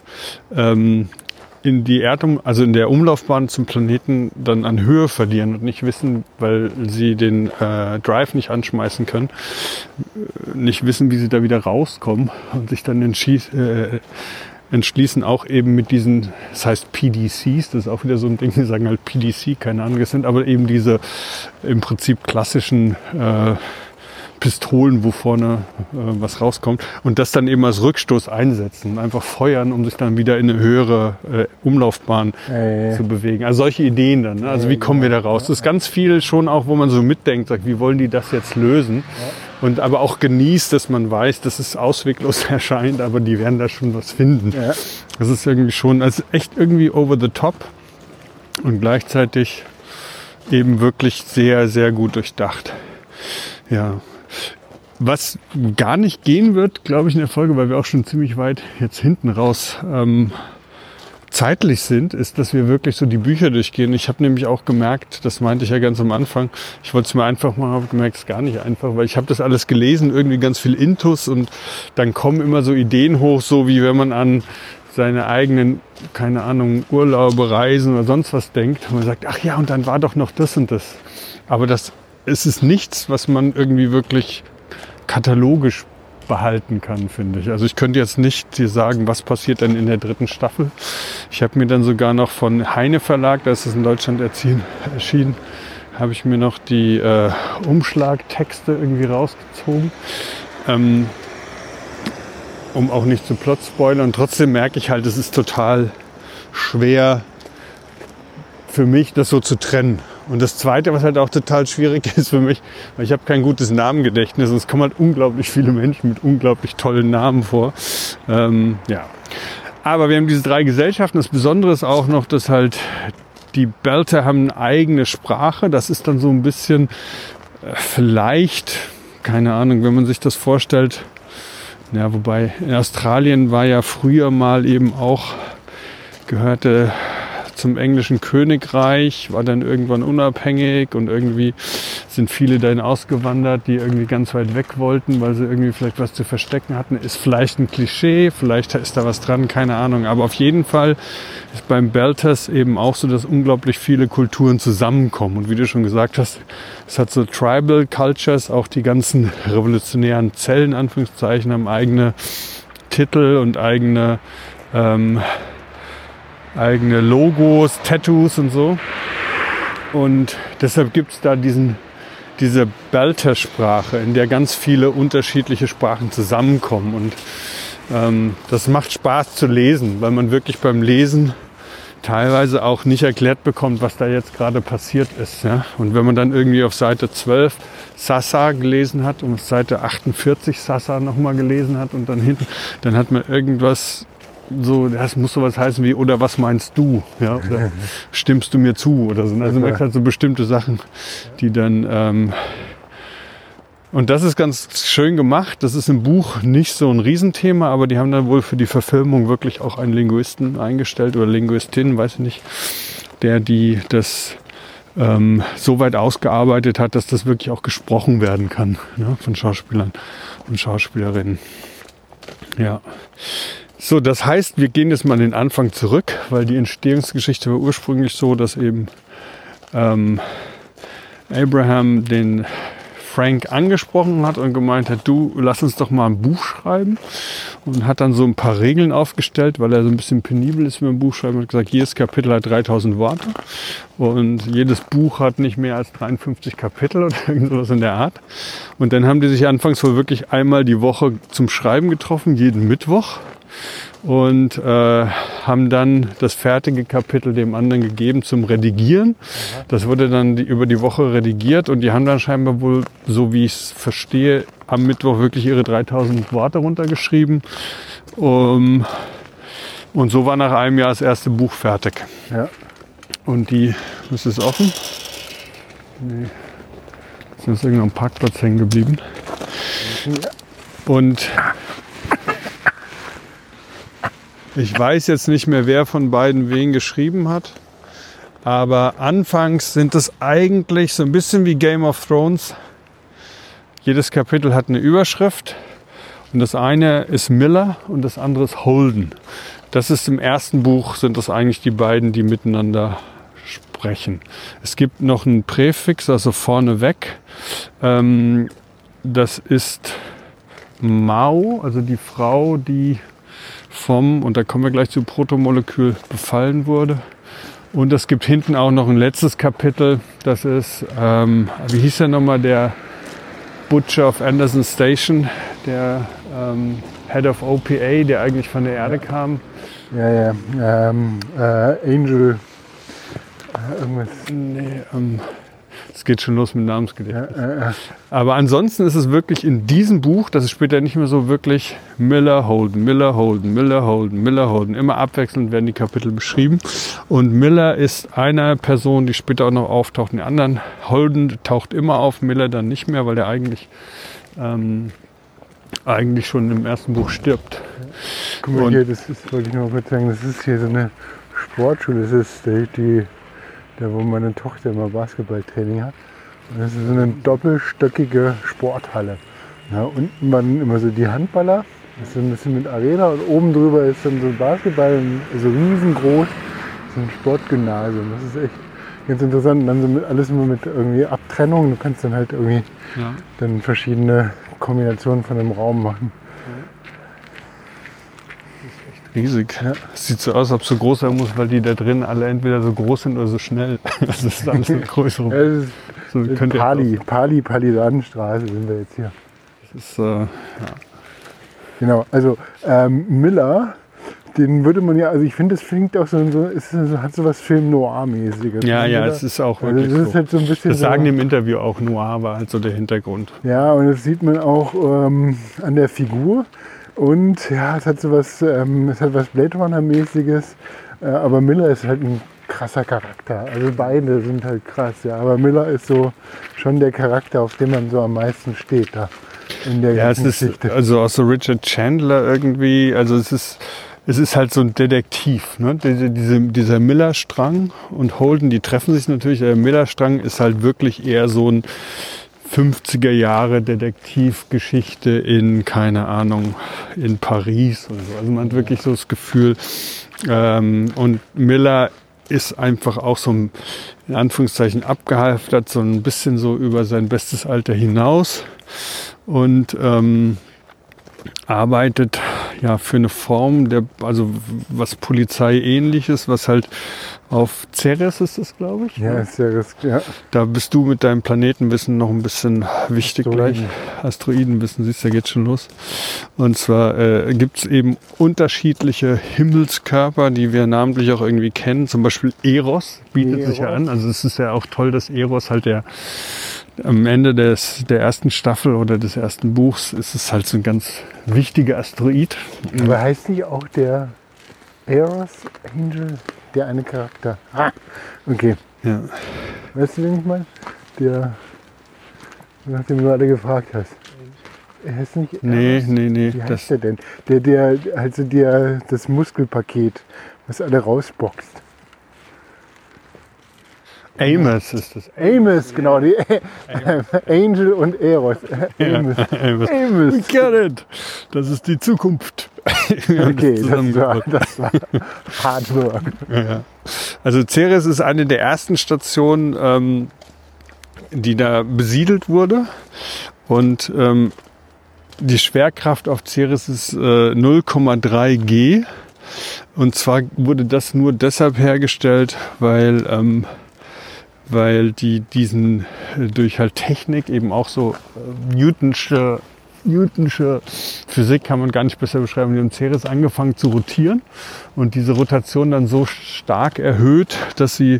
ähm, in die Erdum, also in der Umlaufbahn zum Planeten dann an Höhe verlieren und nicht wissen, weil sie den äh, Drive nicht anschmeißen können, äh, nicht wissen, wie sie da wieder rauskommen und sich dann äh, entschließen auch eben mit diesen, das heißt PDCs, das ist auch wieder so ein Ding, die sagen halt PDC, keine Ahnung, es sind aber eben diese im Prinzip klassischen äh, Pistolen, wo vorne äh, was rauskommt und das dann eben als Rückstoß einsetzen, einfach feuern, um sich dann wieder in eine höhere äh, Umlaufbahn Äh, zu bewegen. Also solche Ideen dann. Ne? Also wie kommen wir da raus? Das ist ganz viel schon auch, wo man so mitdenkt, sagt, wie wollen die das jetzt lösen? und aber auch genießt, dass man weiß, dass es ausweglos erscheint, aber die werden da schon was finden. Ja. Das ist irgendwie schon, also echt irgendwie over the top und gleichzeitig eben wirklich sehr, sehr gut durchdacht. Ja. Was gar nicht gehen wird, glaube ich, in der Folge, weil wir auch schon ziemlich weit jetzt hinten raus ähm, zeitlich sind, ist, dass wir wirklich so die Bücher durchgehen. Ich habe nämlich auch gemerkt, das meinte ich ja ganz am Anfang, ich wollte es mir einfach machen, habe gemerkt, es ist gar nicht einfach, weil ich habe das alles gelesen, irgendwie ganz viel Intus und dann kommen immer so Ideen hoch, so wie wenn man an seine eigenen, keine Ahnung, Urlaube, Reisen oder sonst was denkt. Und man sagt, ach ja, und dann war doch noch das und das. Aber das es ist nichts, was man irgendwie wirklich katalogisch behalten kann, finde ich. Also ich könnte jetzt nicht dir sagen, was passiert denn in der dritten Staffel. Ich habe mir dann sogar noch von Heine Verlag, da ist es in Deutschland erziehen, erschienen, habe ich mir noch die äh, Umschlagtexte irgendwie rausgezogen. Ähm, um auch nicht zu plot spoilern. Und trotzdem merke ich halt, es ist total schwer für mich, das so zu trennen. Und das Zweite, was halt auch total schwierig ist für mich, weil ich habe kein gutes Namengedächtnis und es kommen halt unglaublich viele Menschen mit unglaublich tollen Namen vor. Ähm, ja. Aber wir haben diese drei Gesellschaften. Das Besondere ist auch noch, dass halt die Belter haben eine eigene Sprache. Das ist dann so ein bisschen äh, vielleicht, keine Ahnung, wenn man sich das vorstellt. Ja, wobei in Australien war ja früher mal eben auch gehörte zum englischen Königreich, war dann irgendwann unabhängig und irgendwie sind viele dahin ausgewandert, die irgendwie ganz weit weg wollten, weil sie irgendwie vielleicht was zu verstecken hatten. Ist vielleicht ein Klischee, vielleicht ist da was dran, keine Ahnung. Aber auf jeden Fall ist beim Belters eben auch so, dass unglaublich viele Kulturen zusammenkommen. Und wie du schon gesagt hast, es hat so Tribal Cultures, auch die ganzen revolutionären Zellen, Anführungszeichen, haben eigene Titel und eigene ähm, eigene Logos, Tattoos und so. Und deshalb gibt es da diesen, diese Belter-Sprache, in der ganz viele unterschiedliche Sprachen zusammenkommen. Und ähm, das macht Spaß zu lesen, weil man wirklich beim Lesen teilweise auch nicht erklärt bekommt, was da jetzt gerade passiert ist. Ja? Und wenn man dann irgendwie auf Seite 12 Sasa gelesen hat und auf Seite 48 Sasa nochmal gelesen hat und dann hinten, dann hat man irgendwas so, das muss sowas heißen wie, oder was meinst du? Ja, oder stimmst du mir zu? Oder so. Also man hat so bestimmte Sachen, die dann. Ähm, und das ist ganz schön gemacht. Das ist im Buch nicht so ein Riesenthema, aber die haben dann wohl für die Verfilmung wirklich auch einen Linguisten eingestellt oder Linguistin, weiß ich nicht, der die das ähm, so weit ausgearbeitet hat, dass das wirklich auch gesprochen werden kann ne, von Schauspielern und Schauspielerinnen. Ja. So, das heißt, wir gehen jetzt mal den Anfang zurück, weil die Entstehungsgeschichte war ursprünglich so, dass eben ähm, Abraham den Frank angesprochen hat und gemeint hat, du lass uns doch mal ein Buch schreiben und hat dann so ein paar Regeln aufgestellt, weil er so ein bisschen penibel ist mit dem Buch schreiben. Hat gesagt, jedes Kapitel hat 3000 Worte und jedes Buch hat nicht mehr als 53 Kapitel oder irgendwas in der Art. Und dann haben die sich anfangs wohl wirklich einmal die Woche zum Schreiben getroffen, jeden Mittwoch und äh, haben dann das fertige Kapitel dem anderen gegeben zum Redigieren. Das wurde dann die, über die Woche redigiert und die haben dann scheinbar wohl, so wie ich es verstehe, am Mittwoch wirklich ihre 3000 Worte runtergeschrieben. Um, und so war nach einem Jahr das erste Buch fertig. Ja. Und die, ist es offen? Nee. Ist irgendwo am Parkplatz hängen geblieben. Ja. Und ich weiß jetzt nicht mehr, wer von beiden wen geschrieben hat. Aber anfangs sind es eigentlich so ein bisschen wie Game of Thrones. Jedes Kapitel hat eine Überschrift. Und das eine ist Miller und das andere ist Holden. Das ist im ersten Buch, sind das eigentlich die beiden, die miteinander sprechen. Es gibt noch einen Präfix, also vorneweg. Ähm, das ist Mao, also die Frau, die vom, und da kommen wir gleich zu Protomolekül, befallen wurde. Und es gibt hinten auch noch ein letztes Kapitel, das ist, ähm, wie hieß der nochmal, der Butcher of Anderson Station, der ähm, Head of OPA, der eigentlich von der Erde kam. Ja, ja. Ähm, äh, Angel. Äh, irgendwas. Nee, ähm, Es geht schon los mit Namensgedächtnis. Ja, äh, äh. Aber ansonsten ist es wirklich in diesem Buch, das ist später nicht mehr so wirklich Miller, Holden, Miller, Holden, Miller, Holden, Miller, Holden. Immer abwechselnd werden die Kapitel beschrieben. Und Miller ist eine Person, die später auch noch auftaucht. In den anderen Holden taucht immer auf, Miller dann nicht mehr, weil er eigentlich, ähm, eigentlich schon im ersten Buch stirbt. Guck mal Und- hier, das ist, wollte ich noch mal sagen, das ist hier so eine Sportschule. Das ist die, die da wo meine Tochter immer Basketballtraining hat. Und das ist so eine doppelstöckige Sporthalle. Ja, unten waren immer so die Handballer, das ist so ein bisschen mit Arena und oben drüber ist dann so Basketball, so riesengroß, so ein Sportgymnasium. Das ist echt ganz interessant. Und dann so mit, alles immer mit irgendwie Abtrennung. Du kannst dann halt irgendwie Ja. dann verschiedene Kombinationen von einem Raum machen. Riesig. Es sieht so aus, als ob es so groß sein muss, weil die da drin alle entweder so groß sind oder so schnell. Das ist alles eine größere. Ja, das ist So Pali, Pali, Palisanstraße sind wir jetzt hier. Das ist, äh, Genau, also ähm, Miller, den würde man ja, also ich finde, das klingt auch so, es so- hat so was Film Noir-mäßiges. ja, ja, Miller- es ist auch also wirklich das ist so. halt so ein bisschen Das sagen so, im Interview auch. Noir war halt so der Hintergrund. Ja, und das sieht man auch ähm, an der Figur. Und ja, es hat so was, ähm, es hat was Blade Runner-mäßiges, äh, aber Miller ist halt ein krasser Charakter. Also beide sind halt krass, ja. Aber Miller ist so schon der Charakter, auf den man so am meisten steht da in der Ja, es ganzen ist Geschichte. also auch so Richard Chandler irgendwie. Also es ist, es ist halt so ein Detektiv. Ne? Diese, diese, dieser Miller-Strang und Holden, die treffen sich natürlich. Der Miller-Strang ist halt wirklich eher so ein 50er Jahre Detektivgeschichte in, keine Ahnung, in Paris oder so. Also man hat wirklich so das Gefühl, ähm, und Miller ist einfach auch so ein, in Anführungszeichen abgehalftert, so ein bisschen so über sein bestes Alter hinaus und ähm, arbeitet ja für eine Form der, also was Polizei ähnliches, was halt auf Ceres ist das, glaube ich. ja, ne? ist ja. Da bist du mit deinem Planetenwissen noch ein bisschen wichtig Asteroiden. gleich. Asteroidenwissen, siehst du, da geht schon los. Und zwar äh, gibt es eben unterschiedliche Himmelskörper, die wir namentlich auch irgendwie kennen. Zum Beispiel Eros bietet sich ja Eros. an. Also es ist ja auch toll, dass Eros halt der am Ende des, der ersten Staffel oder des ersten Buchs ist es halt so ein ganz wichtiger Asteroid. Aber heißt nicht auch der Eros Angel der eine Charakter? Ah, okay. Ja. Weißt du, wen ich meine? Der, nachdem du gerade gefragt hast. Er heißt nicht Eros? Nee, nee, nee. Wie heißt Das, der denn? Der, der, also der, das Muskelpaket, was alle rausboxt. Amos ist das. Amos, genau, die Angel und Eros. Amos. Amos. Amos. We get it. Das ist die Zukunft. Okay, das das war, das war Hard Work. Ja. Also Ceres ist eine der ersten Stationen, ähm, die da besiedelt wurde. Und ähm, die Schwerkraft auf Ceres ist äh, 0,3 G. Und zwar wurde das nur deshalb hergestellt, weil, ähm, weil die diesen äh, durch halt Technik eben auch so äh, Newtonsche Newtonsche Physik kann man gar nicht besser beschreiben. Die haben Ceres angefangen zu rotieren und diese Rotation dann so stark erhöht, dass sie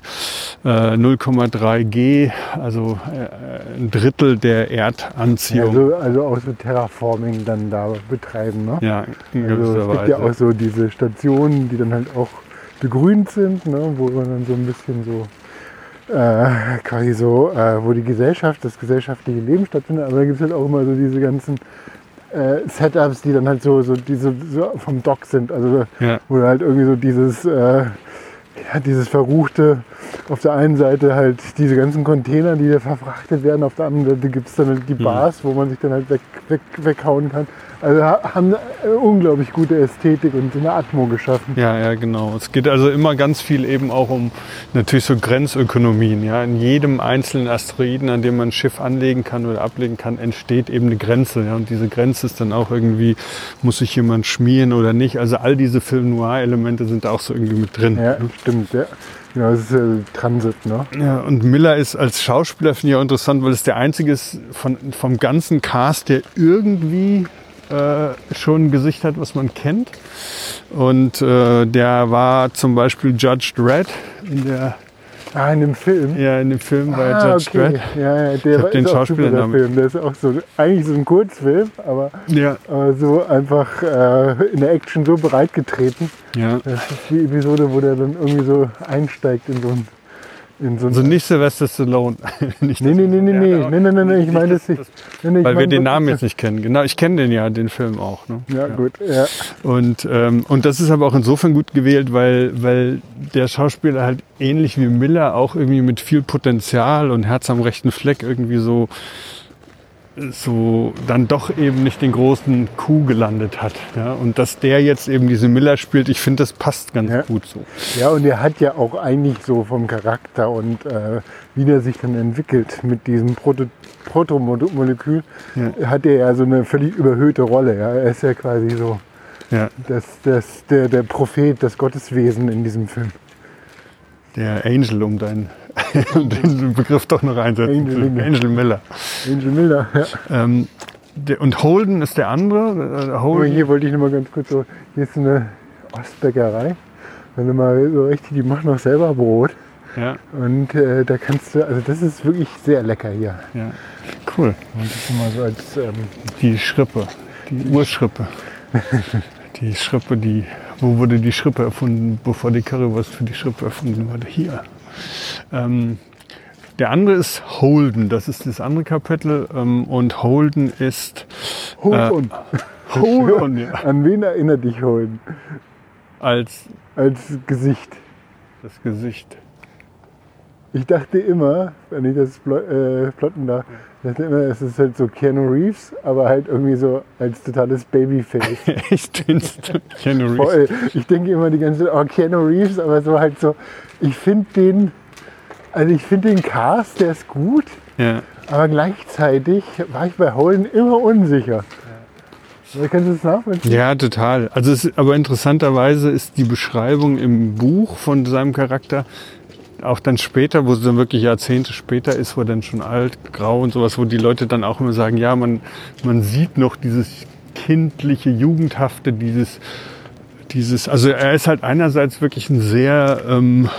äh, 0,3 G, also äh, ein Drittel der Erdanziehung, Also, also auch so Terraforming dann da betreiben. Ne? ja, in Also es gibt ja auch so diese Stationen, die dann halt auch begrünt sind, ne? wo man dann so ein bisschen so äh, quasi so, äh, wo die Gesellschaft, das gesellschaftliche Leben stattfindet, aber da gibt es halt auch immer so diese ganzen äh, Setups, die dann halt so, so diese so vom Dock sind. Also Ja. wo halt irgendwie so dieses, äh, ja, dieses verruchte, auf der einen Seite halt diese ganzen Container, die da verfrachtet werden, auf der anderen Seite gibt es dann halt die Bars, wo man sich dann halt weg, weg, weghauen kann. Also ha- haben eine unglaublich gute Ästhetik und so eine Atmo geschaffen. Ja, ja, genau. Es geht also immer ganz viel eben auch um natürlich so Grenzökonomien. Ja, in jedem einzelnen Asteroiden, an dem man ein Schiff anlegen kann oder ablegen kann, entsteht eben eine Grenze. Ja, und diese Grenze ist dann auch irgendwie, muss sich jemand schmieren oder nicht. Also all diese Film Noir-Elemente sind da auch so irgendwie mit drin. Ja, stimmt, ja. Genau, das ist ja Transit, ne? Ja, und Miller ist als Schauspieler, finde ich auch interessant, weil es der einzige ist von, vom ganzen Cast, der irgendwie äh, schon ein Gesicht hat, was man kennt. Und äh, der war zum Beispiel Judge Dredd in der Ah, in dem Film? Ja, in dem Film bei ah, Judge okay. Dredd. Ja, ja, der hab war, den ist auch super, der. Film. Der ist auch so, eigentlich so ein Kurzfilm, aber, Ja, aber so einfach äh, in der Action so breitgetreten. ja. Das ist die Episode, wo der dann irgendwie so einsteigt in so ein. In so Also nicht Sylvester Stallone. nicht nee, nee, nee, nee, Ja, nee, aber nee, nee, nee, nee, ich meine das nicht. Nee, nee, Weil wir den Namen jetzt nicht kennen. Genau, ich kenne den ja, den Film auch. Ne? Ja, gut, ja. Und, ähm, und das ist aber auch insofern gut gewählt, weil, weil der Schauspieler halt ähnlich wie Miller auch irgendwie mit viel Potenzial und Herz am rechten Fleck irgendwie so, so dann doch eben nicht den großen Coup gelandet hat. Ja? Und dass der jetzt eben diese Miller spielt, ich finde, das passt ganz Ja. gut so. Ja, und er hat ja auch eigentlich so vom Charakter und äh, wie der sich dann entwickelt mit diesem Proto Protomolekül, Ja. hat er ja so eine völlig überhöhte Rolle. Ja. Er ist ja quasi so Ja, das, das, der, der Prophet, das Gotteswesen in diesem Film. der Angel, um deinen den Begriff doch noch einsetzen Angel. Miller. Angel Miller. Angel Miller, ja. Ähm, der, und Holden ist der andere. Äh, Holden, hier wollte ich noch mal ganz kurz so, hier ist eine Ostbäckerei. Wenn du mal so richtig, die machen auch selber Brot. ja, Und äh, da kannst du, also das ist wirklich sehr lecker hier. ja. Cool. Und das mal so als, ähm, Die Schrippe, die Urschrippe. Die Schrippe, die, wo wurde die Schrippe erfunden, bevor die Currywurst für die Schrippe erfunden wurde? Hier. Ähm, der andere ist Holden, das ist das andere Kapitel. Ähm, und Holden ist Holden. Holden, ja, An wen erinnert dich Holden? als Als Gesicht. das Gesicht. Ich dachte immer, wenn ich das äh, plotten darf, ich dachte immer, es ist halt so Keanu Reeves, aber halt irgendwie so als totales Babyface. Echt? Keanu Reeves? Voll. Ich denke immer die ganze Zeit, oh, Keanu Reeves, aber so halt so, ich finde den, also ich finde den Cast, der ist gut, Ja. aber gleichzeitig war ich bei Holden immer unsicher. Ja. Kannst du das nachvollziehen? Ja, total. Also es, aber interessanterweise ist die Beschreibung im Buch von seinem Charakter auch dann später, wo es dann wirklich Jahrzehnte später ist, wo er dann schon alt, grau und sowas, wo die Leute dann auch immer sagen, ja, man, man sieht noch dieses kindliche, jugendhafte, dieses, dieses, also er ist halt einerseits wirklich ein sehr, ähm,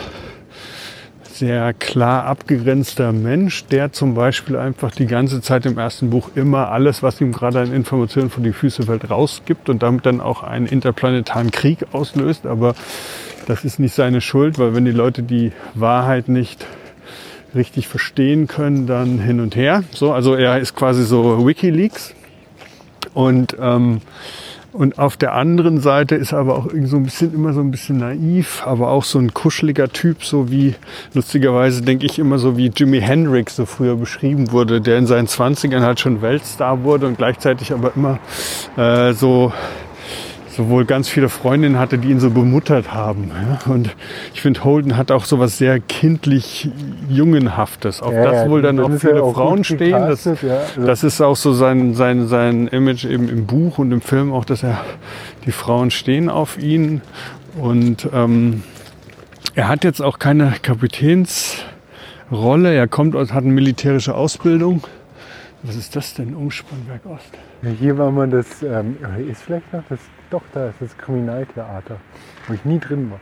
sehr klar abgegrenzter Mensch, der zum Beispiel einfach die ganze Zeit im ersten Buch immer alles, was ihm gerade an Informationen von die Füße fällt, rausgibt und damit dann auch einen interplanetaren Krieg auslöst. Aber das ist nicht seine Schuld, weil wenn die Leute die Wahrheit nicht richtig verstehen können, dann hin und her. So, also er ist quasi so WikiLeaks. Und, ähm, und auf der anderen Seite ist er aber auch irgendwie so ein bisschen, immer so ein bisschen naiv, aber auch so ein kuscheliger Typ, so wie, lustigerweise denke ich immer so wie Jimi Hendrix so früher beschrieben wurde, der in seinen 20ern halt schon Weltstar wurde und gleichzeitig aber immer äh, so sowohl ganz viele Freundinnen hatte, die ihn so bemuttert haben. Ja? Und ich finde, Holden hat auch so was sehr kindlich Jungenhaftes, auf Ja, das wohl dann auch viele auch Frauen stehen. Das. Also das ist auch so sein, sein, sein Image eben im Buch und im Film auch, dass er die Frauen stehen auf ihn. Und ähm, er hat jetzt auch keine Kapitänsrolle. Er kommt aus, hat eine militärische Ausbildung. Was ist das denn? Umspannwerk Ost. Ja, hier war mal das, ähm, ist vielleicht noch das, doch, da ist das Kriminaltheater, wo ich nie drin war.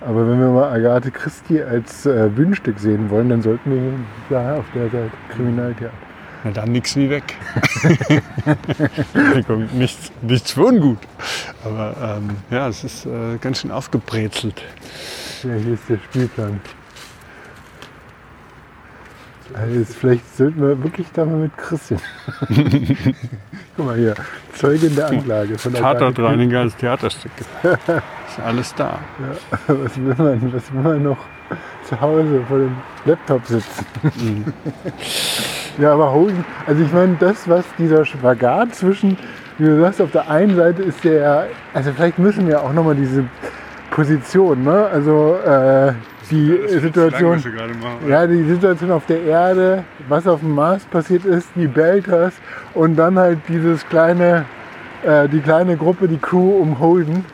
Aber wenn wir mal Agathe Christie als äh, Bühnenstück sehen wollen, dann sollten wir da auf der Seite Kriminaltheater. Na dann nix wie weg. Nichts, nichts für ungut. Aber ähm, ja, es ist äh, ganz schön aufgebrezelt. Ja, hier ist der Spielplan. Also vielleicht sollten wir wirklich da mal mit Christian. Guck mal hier, Zeugin der Anklage von Agathe Tatortreiniger als Theaterstück. Ist alles da. Christie. Was will man, was will man noch zu Hause vor dem Laptop sitzen? Mhm. Ja, aber Hogan, also ich meine, das, was dieser Spagat zwischen, wie du sagst, auf der einen Seite ist der, also vielleicht müssen wir auch nochmal diese Position, ne? Also äh, die Situation, ja, die Situation auf der Erde, was auf dem Mars passiert ist, die Belters und dann halt dieses kleine, äh, die kleine Gruppe, die Crew um Holden,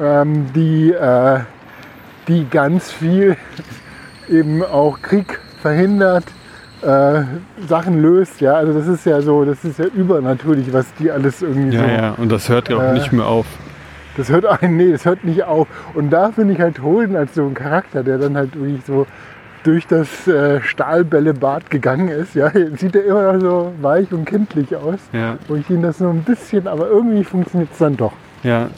ähm, die, äh, die ganz viel eben auch Krieg verhindert, äh, Sachen löst. Ja, also das ist ja so, das ist ja übernatürlich, was die alles irgendwie so. Ja, ja, und das hört ja auch Äh, nicht mehr auf. Das hört ein, nee, das hört nicht auf. Und da finde ich halt Holden als so ein Charakter, der dann halt wirklich so durch das äh, Stahlbällebad gegangen ist, ja, sieht er immer noch so weich und kindlich aus. Ja. Wo ich ihn das so ein bisschen, aber irgendwie funktioniert es dann doch. Ja,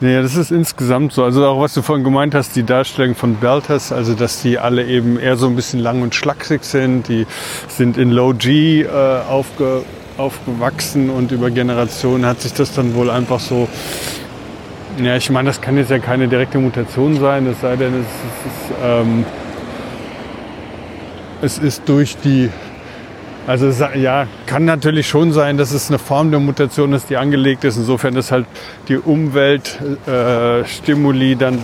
nee, das ist insgesamt so. Also auch was du vorhin gemeint hast, die Darstellung von Belters, also dass die alle eben eher so ein bisschen lang und schlaksig sind. Die sind in Low G äh, aufge, aufgewachsen und über Generationen hat sich das dann wohl einfach so. Ja, ich meine, das kann jetzt ja keine direkte Mutation sein, es sei denn, es, ist, ähm, es ist durch die also ja, kann natürlich schon sein, dass es eine Form der Mutation ist, die angelegt ist. Insofern ist halt die Umweltstimuli äh, dann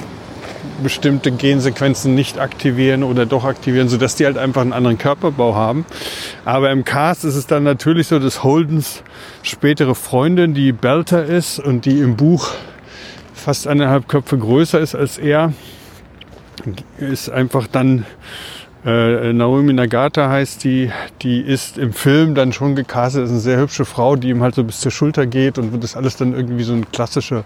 bestimmte Gensequenzen nicht aktivieren oder doch aktivieren, sodass die halt einfach einen anderen Körperbau haben. Aber im Cast ist es dann natürlich so, dass Holdens spätere Freundin, die Belter ist und die im Buch fast eineinhalb Köpfe größer ist als er, ist einfach dann äh, Naomi Nagata heißt die, die ist im Film dann schon gecastet, ist eine sehr hübsche Frau, die ihm halt so bis zur Schulter geht und das alles dann irgendwie so eine klassische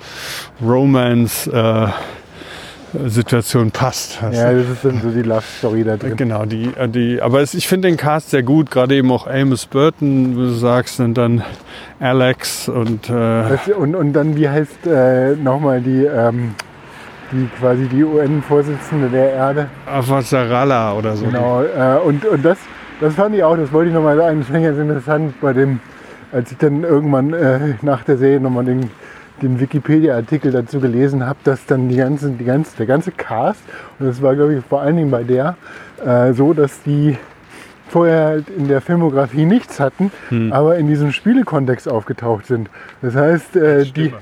Romance-Situation passt. Ja, das ist dann so die Love Story da drin. Genau, die, die, aber es, ich finde den Cast sehr gut, gerade eben auch Amos Burton, wie du sagst, und dann Alex und äh, Das, und, und dann, wie heißt äh, nochmal die, ähm, die quasi die UN-Vorsitzende der Erde? Avasarala oder so. Genau. Äh, und und das, das fand ich auch, das wollte ich nochmal sagen, das fand ich ganz interessant bei dem, als ich dann irgendwann äh, nach der Serie nochmal den, den Wikipedia-Artikel dazu gelesen habe, dass dann die ganzen, die ganze, der ganze Cast, und das war glaube ich vor allen Dingen bei der, äh, so, dass die vorher halt in der Filmografie nichts hatten, aber in diesem Spielekontext aufgetaucht sind. Das heißt, äh, die.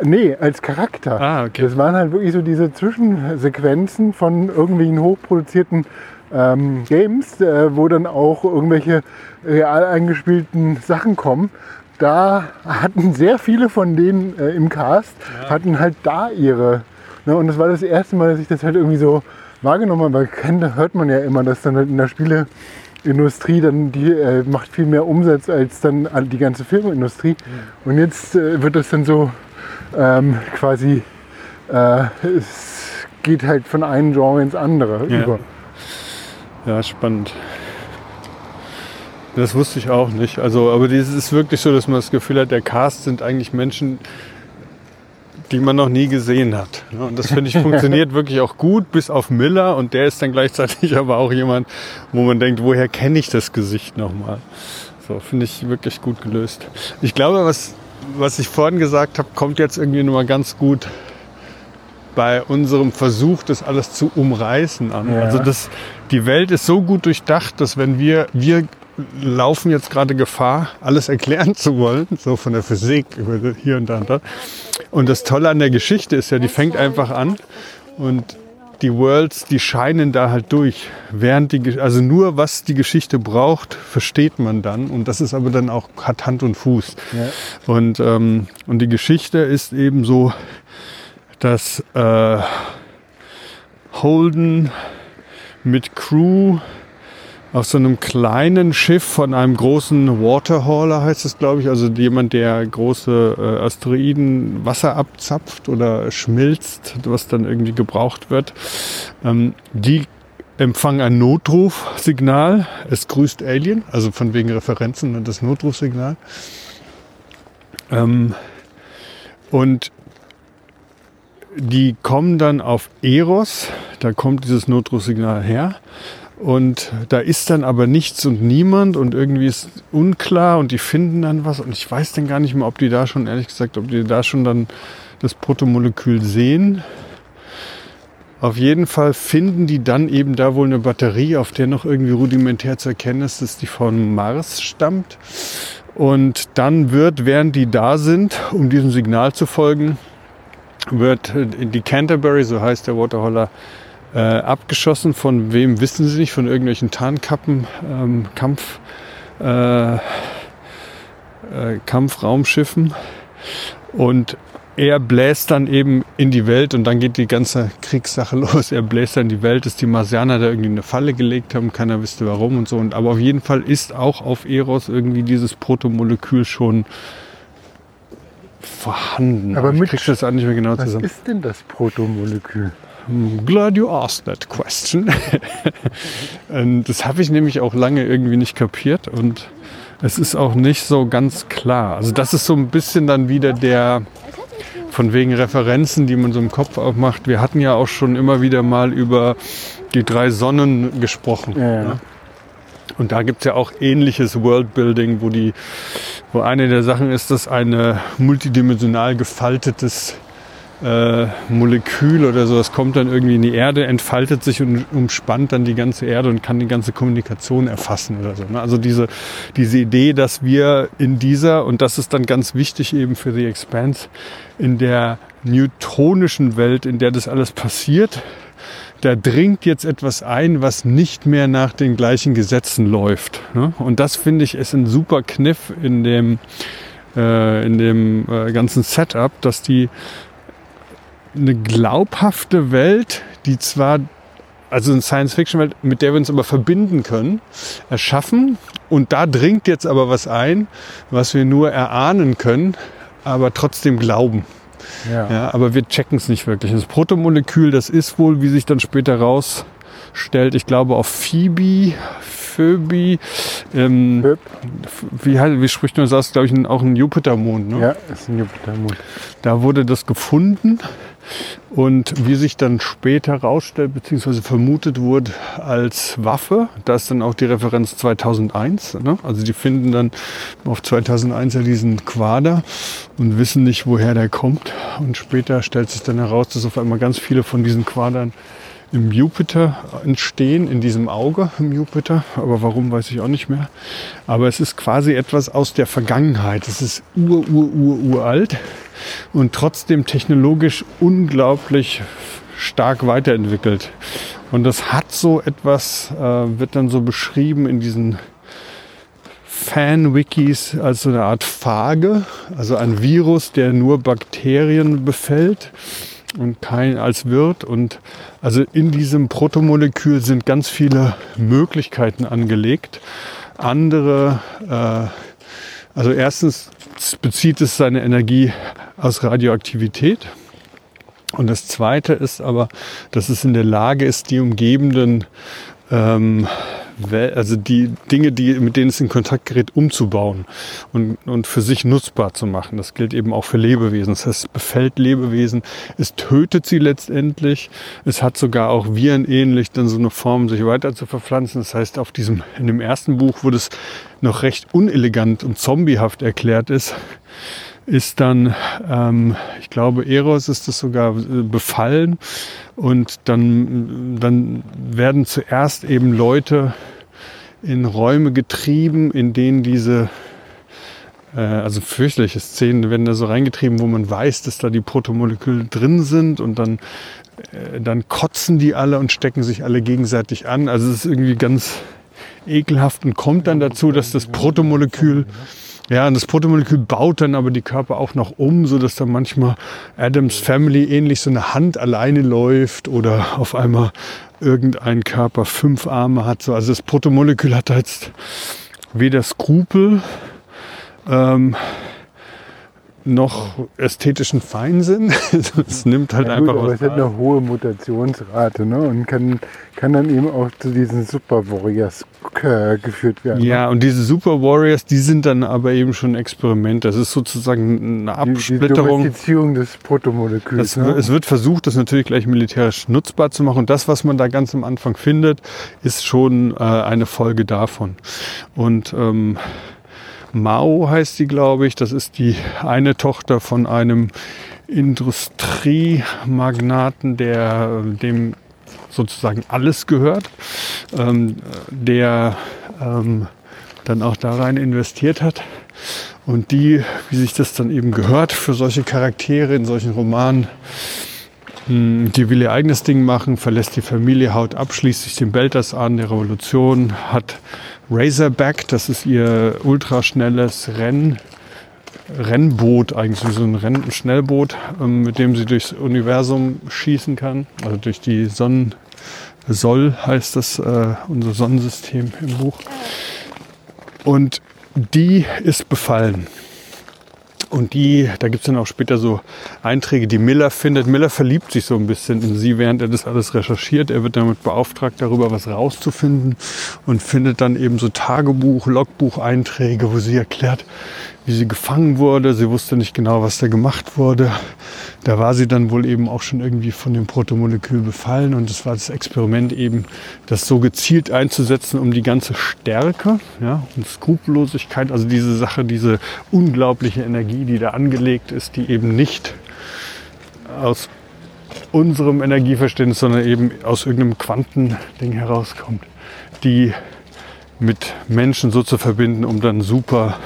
Nee, als Charakter. Ah, okay. Das waren halt wirklich so diese Zwischensequenzen von irgendwelchen hochproduzierten ähm, Games, äh, wo dann auch irgendwelche real eingespielten Sachen kommen. Da hatten sehr viele von denen äh, im Cast, hatten halt da ihre. Ne, und das war das erste Mal, dass ich das halt irgendwie so wahrgenommen habe. Weil kennt, hört man ja immer, dass dann halt in der Spieleindustrie dann die äh, macht viel mehr Umsatz als dann die ganze Filmindustrie. Und jetzt äh, wird das dann so ähm, quasi äh, es geht halt von einem Genre ins andere Ja. über. Ja, spannend. Das wusste ich auch nicht. Also, aber es ist wirklich so, dass man das Gefühl hat, der Cast sind eigentlich Menschen, die man noch nie gesehen hat. Und das finde ich funktioniert wirklich auch gut, bis auf Miller. Und der ist dann gleichzeitig aber auch jemand, wo man denkt, woher kenne ich das Gesicht nochmal? So, finde ich wirklich gut gelöst. Ich glaube, was, was ich vorhin gesagt habe, kommt jetzt irgendwie nochmal ganz gut bei unserem Versuch, das alles zu umreißen an. Ja. Also das, die Welt ist so gut durchdacht, dass wenn wir, wir laufen jetzt gerade Gefahr, alles erklären zu wollen, so von der Physik über hier und da und da. Und das Tolle an der Geschichte ist ja, die fängt einfach an und die Worlds, die scheinen da halt durch. Während die, also nur was die Geschichte braucht, versteht man dann. Und das ist aber dann auch, hat Hand und Fuß. Ja. Und, ähm, und die Geschichte ist eben so, dass äh, Holden mit Crew auf so einem kleinen Schiff von einem großen Waterhauler heißt es, glaube ich, also jemand, der große äh, Asteroiden Wasser abzapft oder schmilzt, was dann irgendwie gebraucht wird. Ähm, die empfangen ein Notrufsignal. Es grüßt Alien, also von wegen Referenzen und das Notrufsignal. Ähm, und die kommen dann auf Eros, da kommt dieses Notrufsignal her. Und da ist dann aber nichts und niemand und irgendwie ist unklar und die finden dann was und ich weiß dann gar nicht mehr, ob die da schon, ehrlich gesagt, ob die da schon dann das Protomolekül sehen. Auf jeden Fall finden die dann eben da wohl eine Batterie, auf der noch irgendwie rudimentär zu erkennen ist, dass die von Mars stammt. Und dann wird, während die da sind, um diesem Signal zu folgen, wird äh, die Canterbury, so heißt der Waterholler, äh, abgeschossen. Von wem wissen Sie nicht? Von irgendwelchen Tarnkappen, ähm, Kampf, äh, äh, Kampfraumschiffen. Und er bläst dann eben in die Welt und dann geht die ganze Kriegssache los. Er bläst dann in die Welt, dass die Marsianer da irgendwie eine Falle gelegt haben. Keiner wüsste warum und so. Und, aber auf jeden Fall ist auch auf Eros irgendwie dieses Protomolekül schon vorhanden. Aber ich mit- krieg das auch nicht mehr genau Was zusammen. ist denn das Protomolekül? I'm glad you asked that question. und das habe ich nämlich auch lange irgendwie nicht kapiert und es ist auch nicht so ganz klar. Also das ist so ein bisschen dann wieder der von wegen Referenzen, die man so im Kopf auch macht. Wir hatten ja auch schon immer wieder mal über die drei Sonnen gesprochen. Ja. Ne? Und da gibt es ja auch ähnliches Worldbuilding, wo, die, wo eine der Sachen ist, dass ein multidimensional gefaltetes äh, Molekül oder so, das kommt dann irgendwie in die Erde, entfaltet sich und umspannt dann die ganze Erde und kann die ganze Kommunikation erfassen oder so. Ne? Also diese, diese Idee, dass wir in dieser, und das ist dann ganz wichtig eben für The Expanse, in der newtonischen Welt, in der das alles passiert, da dringt jetzt etwas ein, was nicht mehr nach den gleichen Gesetzen läuft. Ne? Und das finde ich ist ein super Kniff in dem, äh, in dem äh, ganzen Setup, dass die eine glaubhafte Welt, die zwar, also eine Science-Fiction-Welt, mit der wir uns aber verbinden können, erschaffen. Und da dringt jetzt aber was ein, was wir nur erahnen können, aber trotzdem glauben. Ja. Ja, aber wir checken es nicht wirklich. Das Protomolekül, das ist wohl, wie sich dann später rausstellt, ich glaube auf Phoebe, Phoebe, ähm, wie, wie spricht man das? Glaube ich, auch ein Jupitermond. Ne? Ja, ist ein Jupitermond. Da wurde das gefunden und wie sich dann später herausstellt, beziehungsweise vermutet wurde als Waffe, da ist dann auch die Referenz 2001. Ne? Also die finden dann auf 2001 ja diesen Quader und wissen nicht, woher der kommt. Und später stellt sich dann heraus, dass auf einmal ganz viele von diesen Quadern im Jupiter entstehen, in diesem Auge im Jupiter. Aber warum, weiß ich auch nicht mehr. Aber es ist quasi etwas aus der Vergangenheit. Es ist ur, ur, ur, uralt und trotzdem technologisch unglaublich stark weiterentwickelt. Und das hat so etwas, äh, wird dann so beschrieben in diesen Fan-Wikis als so eine Art Phage, also ein Virus, der nur Bakterien befällt und kein als Wirt. Und also in diesem Protomolekül sind ganz viele Möglichkeiten angelegt. Andere, äh, also erstens bezieht es seine Energie aus Radioaktivität. Und das Zweite ist aber, dass es in der Lage ist, die umgebenden, ähm, also die Dinge, die, mit denen es in Kontakt gerät, umzubauen und, und für sich nutzbar zu machen. Das gilt eben auch für Lebewesen. Das heißt, es befällt Lebewesen, es tötet sie letztendlich. Es hat sogar auch virenähnlich dann so eine Form, sich weiter zu verpflanzen. Das heißt, auf diesem, in dem ersten Buch, wo das noch recht unelegant und zombiehaft erklärt ist, ist dann, ähm, ich glaube, Eros ist das sogar äh, befallen und dann, dann werden zuerst eben Leute in Räume getrieben, in denen diese, äh, also fürchterliche Szenen werden da so reingetrieben, wo man weiß, dass da die Protomoleküle drin sind und dann, äh, dann kotzen die alle und stecken sich alle gegenseitig an. Also es ist irgendwie ganz ekelhaft und kommt dann dazu, dass das Protomolekül ja, und das Protomolekül baut dann aber die Körper auch noch um, so dass dann manchmal Adams Family ähnlich so eine Hand alleine läuft oder auf einmal irgendein Körper fünf Arme hat. So. Also das Protomolekül hat da jetzt weder Skrupel ähm, noch ästhetischen Feinsinn. es nimmt halt Ja, einfach gut, aber was es hat eine hohe Mutationsrate ne? und kann, kann dann eben auch zu diesen Super Warriors äh, geführt werden. Ja, und diese Super Warriors, die sind dann aber eben schon Experiment. Das ist sozusagen eine Die, die Absplitterung. Domestizierung des Protomoleküls. Das, ne? Es wird versucht, das natürlich gleich militärisch nutzbar zu machen. Und das, was man da ganz am Anfang findet, ist schon äh, eine Folge davon. Und ähm, Mao heißt sie, glaube ich. Das ist die eine Tochter von einem Industriemagnaten, der äh, dem sozusagen alles gehört, ähm, der ähm, dann auch da rein investiert hat. Und die, wie sich das dann eben gehört für solche Charaktere in solchen Romanen, mh, die will ihr eigenes Ding machen, verlässt die Familie, haut ab, schließt sich den Belters an, der Revolution, hat Razorback, das ist ihr ultraschnelles Renn, Rennboot, eigentlich so ein Renn Schnellboot, ähm, mit dem sie durchs Universum schießen kann, also durch die Sonnen, Soll heißt das, äh, unser Sonnensystem im Buch. Und die ist befallen. Und die, da gibt es dann auch später so Einträge, die Miller findet. Miller verliebt sich so ein bisschen in sie, während er das alles recherchiert. Er wird damit beauftragt, darüber was rauszufinden und findet dann eben so Tagebuch, Logbucheinträge, wo sie erklärt, wie sie gefangen wurde. Sie wusste nicht genau, was da gemacht wurde. Da war sie dann wohl eben auch schon irgendwie von dem Protomolekül befallen und es war das Experiment eben, das so gezielt einzusetzen, um die ganze Stärke ja, und Skrupellosigkeit, also diese Sache, diese unglaubliche Energie, die da angelegt ist, die eben nicht aus unserem Energieverständnis, sondern eben aus irgendeinem Quantending herauskommt, die mit Menschen so zu verbinden, um dann super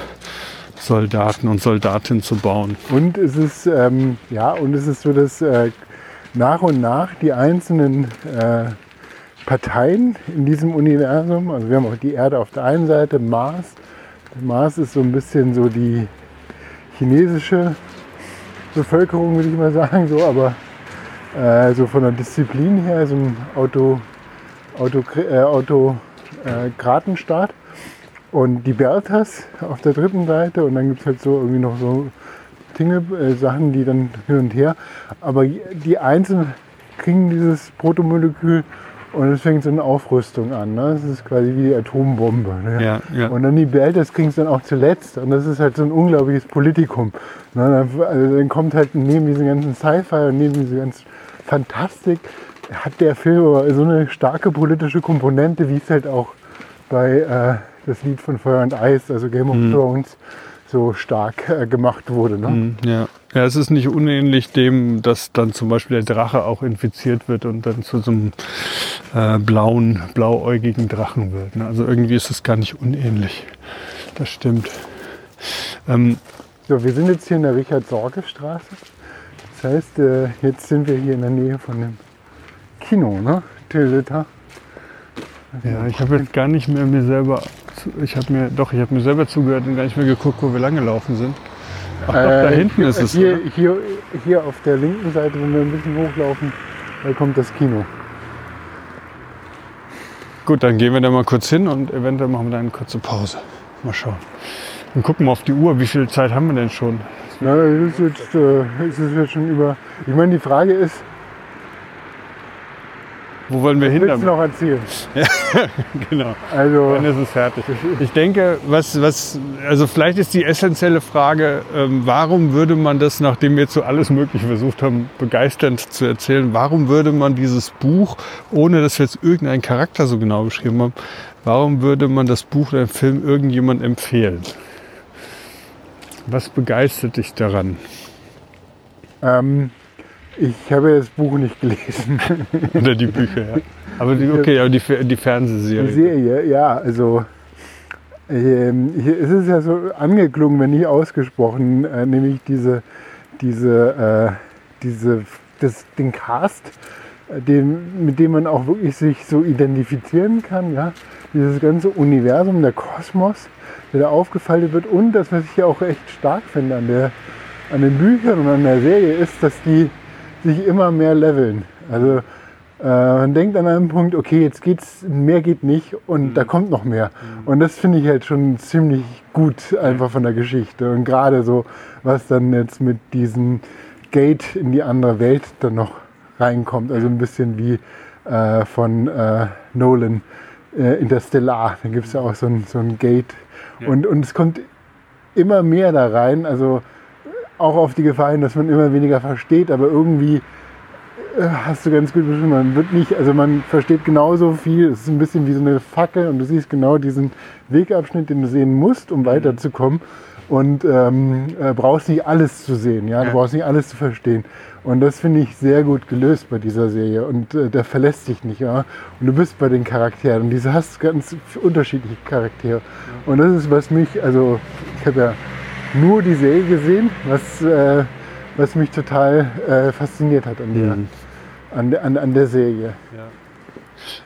Soldaten und Soldatinnen zu bauen. Und es ist, ähm, ja, und es ist so, dass äh, nach und nach die einzelnen äh, Parteien in diesem Universum, also wir haben auch die Erde auf der einen Seite, Mars. Mars ist so ein bisschen so die chinesische Bevölkerung, würde ich mal sagen, so, aber äh, so von der Disziplin her, so ein Auto, Auto, äh, Autokratenstaat. Und die Berthas auf der dritten Seite und dann gibt es halt so irgendwie noch so Dinge, äh, Sachen, die dann hin und her. Aber die Einzelnen kriegen dieses Protomolekül und es fängt so eine Aufrüstung an. Ne? Das ist quasi wie die Atombombe. Ne? Ja, ja. Und dann die Belters kriegen es dann auch zuletzt. Und das ist halt so ein unglaubliches Politikum. Ne? Dann, also dann kommt halt neben diesem ganzen Sci-Fi und neben dieser ganzen Fantastik hat der Film aber so eine starke politische Komponente, wie es halt auch bei äh, das Lied von Feuer und Eis, also Game of Mhm. Thrones, so stark äh, gemacht wurde. Ne? Mhm, Ja. ja, es ist nicht unähnlich dem, dass dann zum Beispiel der Drache auch infiziert wird und dann zu so einem äh, blauen, blauäugigen Drachen wird. Ne? Also irgendwie ist es gar nicht unähnlich. Das stimmt. Ähm, So, wir sind jetzt hier in der Richard-Sorge-Straße. Das heißt, äh, jetzt sind wir hier in der Nähe von dem Kino, ne? Tilsiter. ja, ich habe jetzt gar nicht mehr mir selber, ich habe mir, doch, ich habe mir selber zugehört und gar nicht mehr geguckt, wo wir lang gelaufen sind. Ach doch, da Äh, hinten ist es. Hier, hier, hier auf der linken Seite, wenn wir ein bisschen hochlaufen, da kommt das Kino. Gut, dann gehen wir da mal kurz hin und eventuell machen wir da eine kurze Pause. Mal schauen. Und gucken mal auf die Uhr, wie viel Zeit haben wir denn schon? Na, es ist jetzt, äh, es ist jetzt schon über. Ich meine, die Frage ist, Wo wollen wir hin willst du damit? noch erzählen? Genau. Also, Dann ist es fertig. Ich denke, was, was, also vielleicht ist die essentielle Frage, ähm, warum würde man das, nachdem wir jetzt so alles Mögliche versucht haben, begeisternd zu erzählen, warum würde man dieses Buch, ohne dass wir jetzt irgendeinen Charakter so genau beschrieben haben, warum würde man das Buch oder den Film irgendjemand empfehlen? Was begeistert dich daran? ähm, ich habe das Buch nicht gelesen. Oder die Bücher, ja. Aber die, okay, aber die, die Fernsehserie. Die Serie, ja, also ähm, hier ist es ja so angeklungen, wenn nicht ausgesprochen, äh, nämlich diese, diese, äh, diese, das, den Cast, äh, den, mit dem man auch wirklich sich so identifizieren kann, ja, dieses ganze Universum, der Kosmos, der da aufgefaltet wird und das, was ich ja auch echt stark finde an, der, an den Büchern und an der Serie, ist, dass die sich immer mehr leveln. Also äh, man denkt an einem Punkt, okay, jetzt geht's, mehr geht nicht und da kommt noch mehr. Und das finde ich halt schon ziemlich gut einfach von der Geschichte. Und gerade so, was dann jetzt mit diesem Gate in die andere Welt dann noch reinkommt. Also ein bisschen wie äh, von äh, Nolan äh, Interstellar. Da gibt es ja auch so ein, so ein Gate. Und, und es kommt immer mehr da rein. Also auch auf die Gefahr hin, dass man immer weniger versteht, aber irgendwie äh, hast du ganz gut beschrieben, man wird nicht, also man versteht genauso viel, es ist ein bisschen wie so eine Fackel und du siehst genau diesen Wegabschnitt, den du sehen musst, um weiterzukommen und ähm, äh, brauchst nicht alles zu sehen, ja? du brauchst nicht alles zu verstehen. Und das finde ich sehr gut gelöst bei dieser Serie und äh, der verlässt dich nicht. Ja? Und du bist bei den Charakteren und diese hast ganz unterschiedliche Charaktere. Und das ist, was mich, also ich habe ja nur die Serie gesehen, was, äh, was mich total äh, fasziniert hat an der, Mhm. an, an, an der Serie.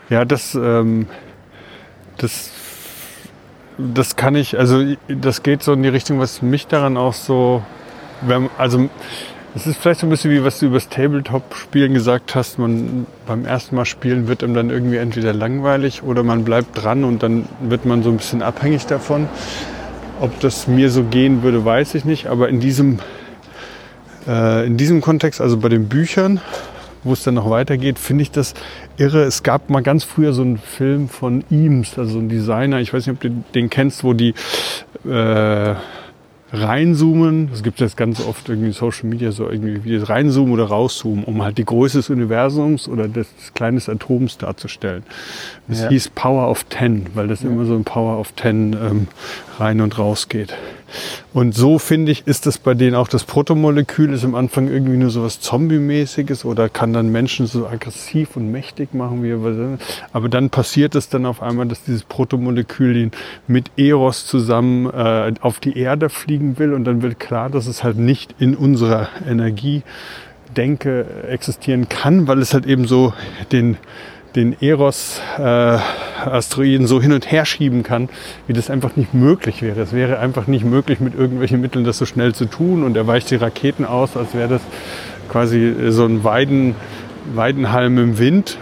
Ja, das, ähm, das, das kann ich, also das geht so in die Richtung, was mich daran auch so, wenn, also es ist vielleicht so ein bisschen wie was du über das Tabletop-Spielen gesagt hast. Man beim ersten Mal spielen wird einem dann irgendwie entweder langweilig oder man bleibt dran und dann wird man so ein bisschen abhängig davon. Ob das mir so gehen würde, weiß ich nicht. Aber in diesem, äh, in diesem Kontext, also bei den Büchern, wo es dann noch weitergeht, finde ich das irre. Es gab mal ganz früher so einen Film von Eames, also ein Designer, ich weiß nicht, ob du den kennst, wo die äh, reinzoomen. Das gibt es jetzt ganz oft irgendwie in Social Media so irgendwie wie das reinzoomen oder rauszoomen, um halt die Größe des Universums oder des kleines Atoms darzustellen. Das ja. hieß Power of Ten, weil das ja. immer so ein Power of Ten ähm, rein und raus geht. Und so finde ich, ist das bei denen auch. Das Protomolekül ist am Anfang irgendwie nur so was Zombie-mäßiges oder kann dann Menschen so aggressiv und mächtig machen, wie er Aber dann passiert es dann auf einmal, dass dieses Protomolekül mit Eros zusammen äh, auf die Erde fliegen will. Und dann wird klar, dass es halt nicht in unserer Energie Denke existieren kann, weil es halt eben so den den Eros-Asteroiden äh, so hin und her schieben kann, wie das einfach nicht möglich wäre. Es wäre einfach nicht möglich, mit irgendwelchen Mitteln das so schnell zu tun. Und er weicht die Raketen aus, als wäre das quasi so ein Weiden, Weidenhalm im Wind.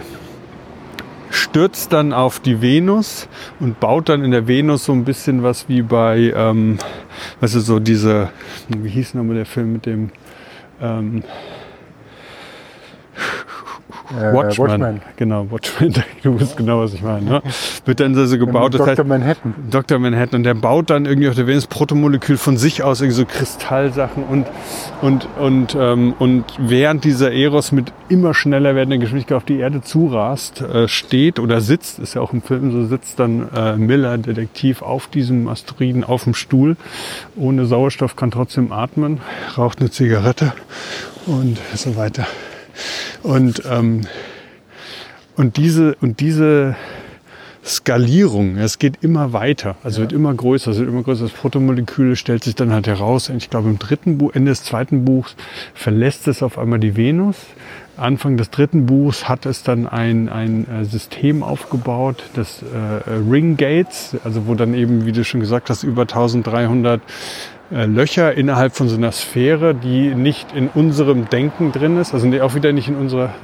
Stürzt dann auf die Venus und baut dann in der Venus so ein bisschen was wie bei, ähm, weißt du, so diese, wie hieß nochmal der Film mit dem, ähm, äh, Watchman. Watchman. Genau, Watchman. Du weißt genau, was ich meine. Ne? Wird dann so gebaut. Dr. heißt, Manhattan. Dr. Manhattan. Und der baut dann irgendwie auf der Venus Protomolekül von sich aus irgendwie so Kristallsachen und, und, und, ähm, und während dieser Eros mit immer schneller werdender Geschwindigkeit auf die Erde zurast, äh, steht oder sitzt, ist ja auch im Film so, sitzt dann äh, Miller, Detektiv, auf diesem Asteroiden auf dem Stuhl, ohne Sauerstoff, kann trotzdem atmen, raucht eine Zigarette und so weiter. Und, ähm, und diese, und diese Skalierung, es geht immer weiter, also ja. wird immer größer, es wird immer größer. Das Protomolekül stellt sich dann halt heraus. Ich glaube, im dritten Buch, Ende des zweiten Buchs verlässt es auf einmal die Venus. Anfang des dritten Buchs hat es dann ein, ein äh, System aufgebaut, das äh, Ring Gates, also wo dann eben, wie du schon gesagt hast, über 1300 äh, Löcher innerhalb von so einer Sphäre, die nicht in unserem Denken drin ist, also auch wieder nicht in unserer,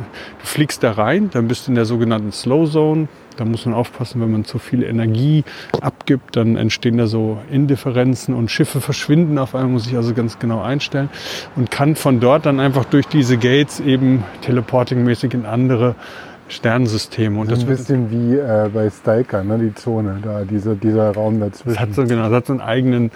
du fliegst da rein, dann bist du in der sogenannten Slow Zone, da muss man aufpassen, wenn man zu viel Energie abgibt, dann entstehen da so Indifferenzen und Schiffe verschwinden auf einmal, muss ich also ganz genau einstellen und kann von dort dann einfach durch diese Gates eben teleportingmäßig in andere Sternensystem. Und das ist ein bisschen wie äh, bei Stalker, ne, die Zone, da, dieser, dieser Raum dazwischen. Das hat so, genau, das hat so einen eigenen,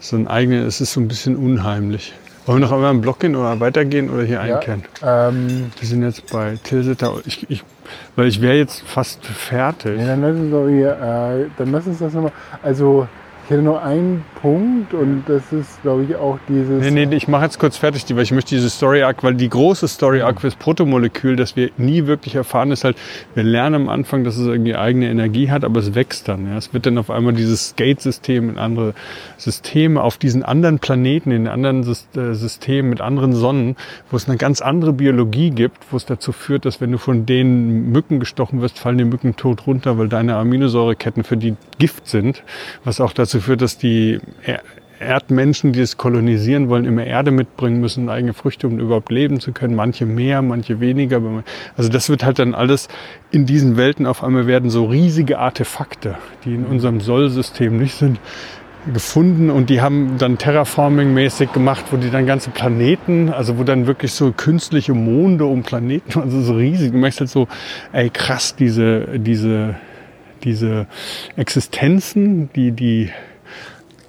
so einen eigenen, es ist so ein bisschen unheimlich. Wollen wir noch einmal im Block gehen oder weitergehen oder hier ja, einkehren? Ähm, wir sind jetzt bei Tilsiter. Ich, ich, weil ich wäre jetzt fast fertig. Ja, dann lass uns doch hier, äh, dann lass uns das nochmal. Also ich hätte noch einen Punkt und das ist, glaube ich, auch dieses. Nee, nee, ich mache jetzt kurz fertig, weil ich möchte diese Story Arc, weil die große Story Arc fürs Protomolekül, das wir nie wirklich erfahren, ist halt, wir lernen am Anfang, dass es irgendwie eigene Energie hat, aber es wächst dann. Ja. Es wird dann auf einmal dieses Gate-System in andere Systeme auf diesen anderen Planeten, in anderen äh, Systemen mit anderen Sonnen, wo es eine ganz andere Biologie gibt, wo es dazu führt, dass wenn du von den Mücken gestochen wirst, fallen die Mücken tot runter, weil deine Aminosäureketten für die Gift sind, was auch dazu führt, dass die Erdmenschen, die es kolonisieren wollen, immer Erde mitbringen müssen, eigene Früchte, um überhaupt leben zu können. Manche mehr, manche weniger. Also das wird halt dann alles in diesen Welten auf einmal werden so riesige Artefakte, die in unserem Sollsystem nicht sind, gefunden und die haben dann Terraforming-mäßig gemacht, wo die dann ganze Planeten, also wo dann wirklich so künstliche Monde um Planeten, also so riesig. Du merkst halt so, ey krass, diese, diese, diese Existenzen, die, die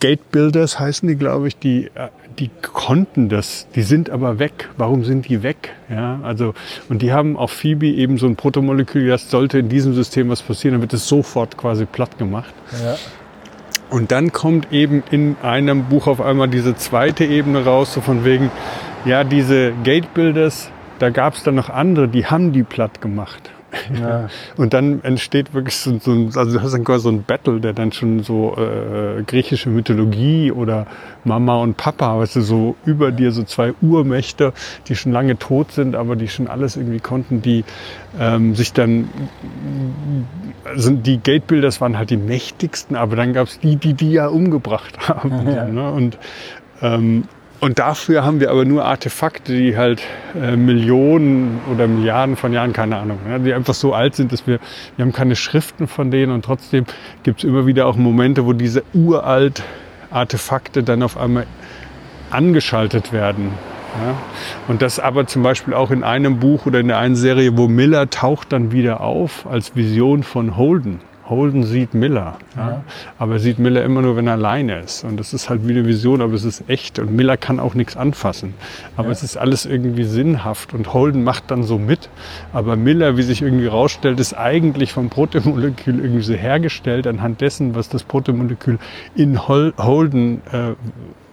Gate Builders heißen die, glaube ich, die, äh, die konnten das, die sind aber weg. Warum sind die weg? Ja, also, und die haben auf Phoebe eben so ein Protomolekül, das sollte in diesem System was passieren, dann wird es sofort quasi platt gemacht. Ja. Und dann kommt eben in einem Buch auf einmal diese zweite Ebene raus, so von wegen, ja, diese Gate Builders, da gab es dann noch andere, die haben die platt gemacht. Ja. Und dann entsteht wirklich so, so, ein, also du hast dann quasi so ein Battle, der dann schon so äh, griechische Mythologie oder Mama und Papa, weißt du, so über dir so zwei Urmächte, die schon lange tot sind, aber die schon alles irgendwie konnten, die ähm, sich dann, also die Gatebuilders waren halt die mächtigsten, aber dann gab es die, die die ja umgebracht haben. Ja. Ne? Und ähm, und dafür haben wir aber nur Artefakte, die halt äh, Millionen oder Milliarden von Jahren, keine Ahnung, ja, die einfach so alt sind, dass wir, wir haben keine Schriften von denen und trotzdem gibt es immer wieder auch Momente, wo diese uralt Artefakte dann auf einmal angeschaltet werden. Ja? Und das aber zum Beispiel auch in einem Buch oder in der einen Serie, wo Miller taucht dann wieder auf als Vision von Holden. Holden sieht Miller. Ja? Ja. Aber er sieht Miller immer nur, wenn er alleine ist. Und das ist halt wie eine Vision, aber es ist echt. Und Miller kann auch nichts anfassen. Aber ja. es ist alles irgendwie sinnhaft. Und Holden macht dann so mit. Aber Miller, wie sich irgendwie rausstellt, ist eigentlich vom Protomolekül irgendwie so hergestellt anhand dessen, was das Protomolekül in Holden äh,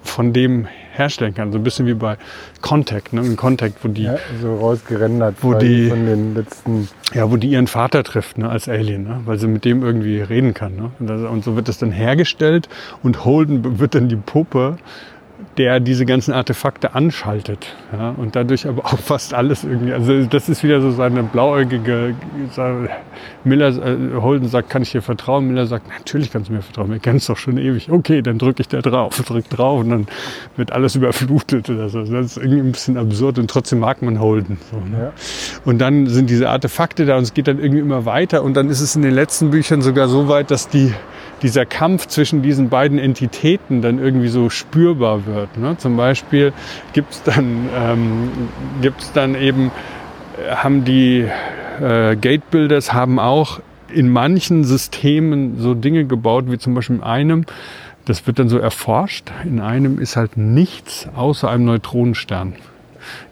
von dem herstellen kann. So ein bisschen wie bei Contact, ne? In Contact, wo die ja, so rausgerendert wo die, von den letzten. Ja, wo die ihren Vater trifft, ne, als Alien, ne? weil sie mit dem irgendwie reden kann. Ne? Und, das, und so wird das dann hergestellt und Holden wird dann die Puppe der diese ganzen Artefakte anschaltet. Ja, und dadurch aber auch fast alles irgendwie. Also das ist wieder so seine blauäugige. Miller äh, Holden sagt, kann ich dir vertrauen? Miller sagt, natürlich kannst du mir vertrauen. Wir kennen es doch schon ewig. Okay, dann drücke ich da drauf, drück drauf und dann wird alles überflutet oder so. Das ist irgendwie ein bisschen absurd und trotzdem mag man Holden. So, ne? ja. Und dann sind diese Artefakte da und es geht dann irgendwie immer weiter und dann ist es in den letzten Büchern sogar so weit, dass die dieser Kampf zwischen diesen beiden Entitäten dann irgendwie so spürbar wird. Ne? Zum Beispiel gibt es dann, ähm, gibt's dann eben, äh, haben die äh, Gate Builders haben auch in manchen Systemen so Dinge gebaut, wie zum Beispiel in einem, das wird dann so erforscht, in einem ist halt nichts außer einem Neutronenstern.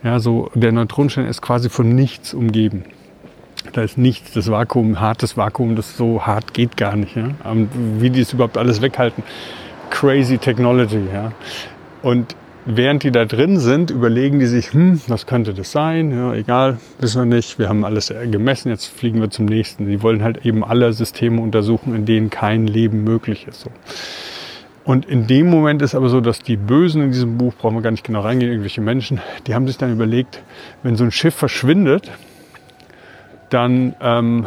Ja, so der Neutronenstern ist quasi von nichts umgeben. Da ist nichts, das Vakuum, hartes Vakuum, das so hart geht gar nicht. Ja? Und wie die es überhaupt alles weghalten. Crazy Technology. Ja? Und während die da drin sind, überlegen die sich, hm, was könnte das sein? Ja, egal, wissen wir nicht. Wir haben alles gemessen, jetzt fliegen wir zum nächsten. Die wollen halt eben alle Systeme untersuchen, in denen kein Leben möglich ist. So. Und in dem Moment ist aber so, dass die Bösen in diesem Buch, brauchen wir gar nicht genau reingehen, irgendwelche Menschen, die haben sich dann überlegt, wenn so ein Schiff verschwindet, dann, ähm,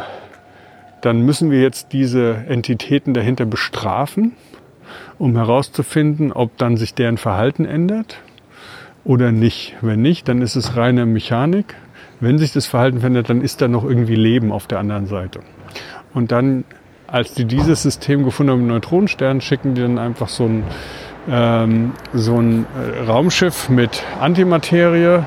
dann müssen wir jetzt diese Entitäten dahinter bestrafen, um herauszufinden, ob dann sich deren Verhalten ändert oder nicht. Wenn nicht, dann ist es reine Mechanik. Wenn sich das Verhalten verändert, dann ist da noch irgendwie Leben auf der anderen Seite. Und dann, als die dieses System gefunden haben, Neutronenstern, schicken die dann einfach so ein, ähm, so ein äh, Raumschiff mit Antimaterie,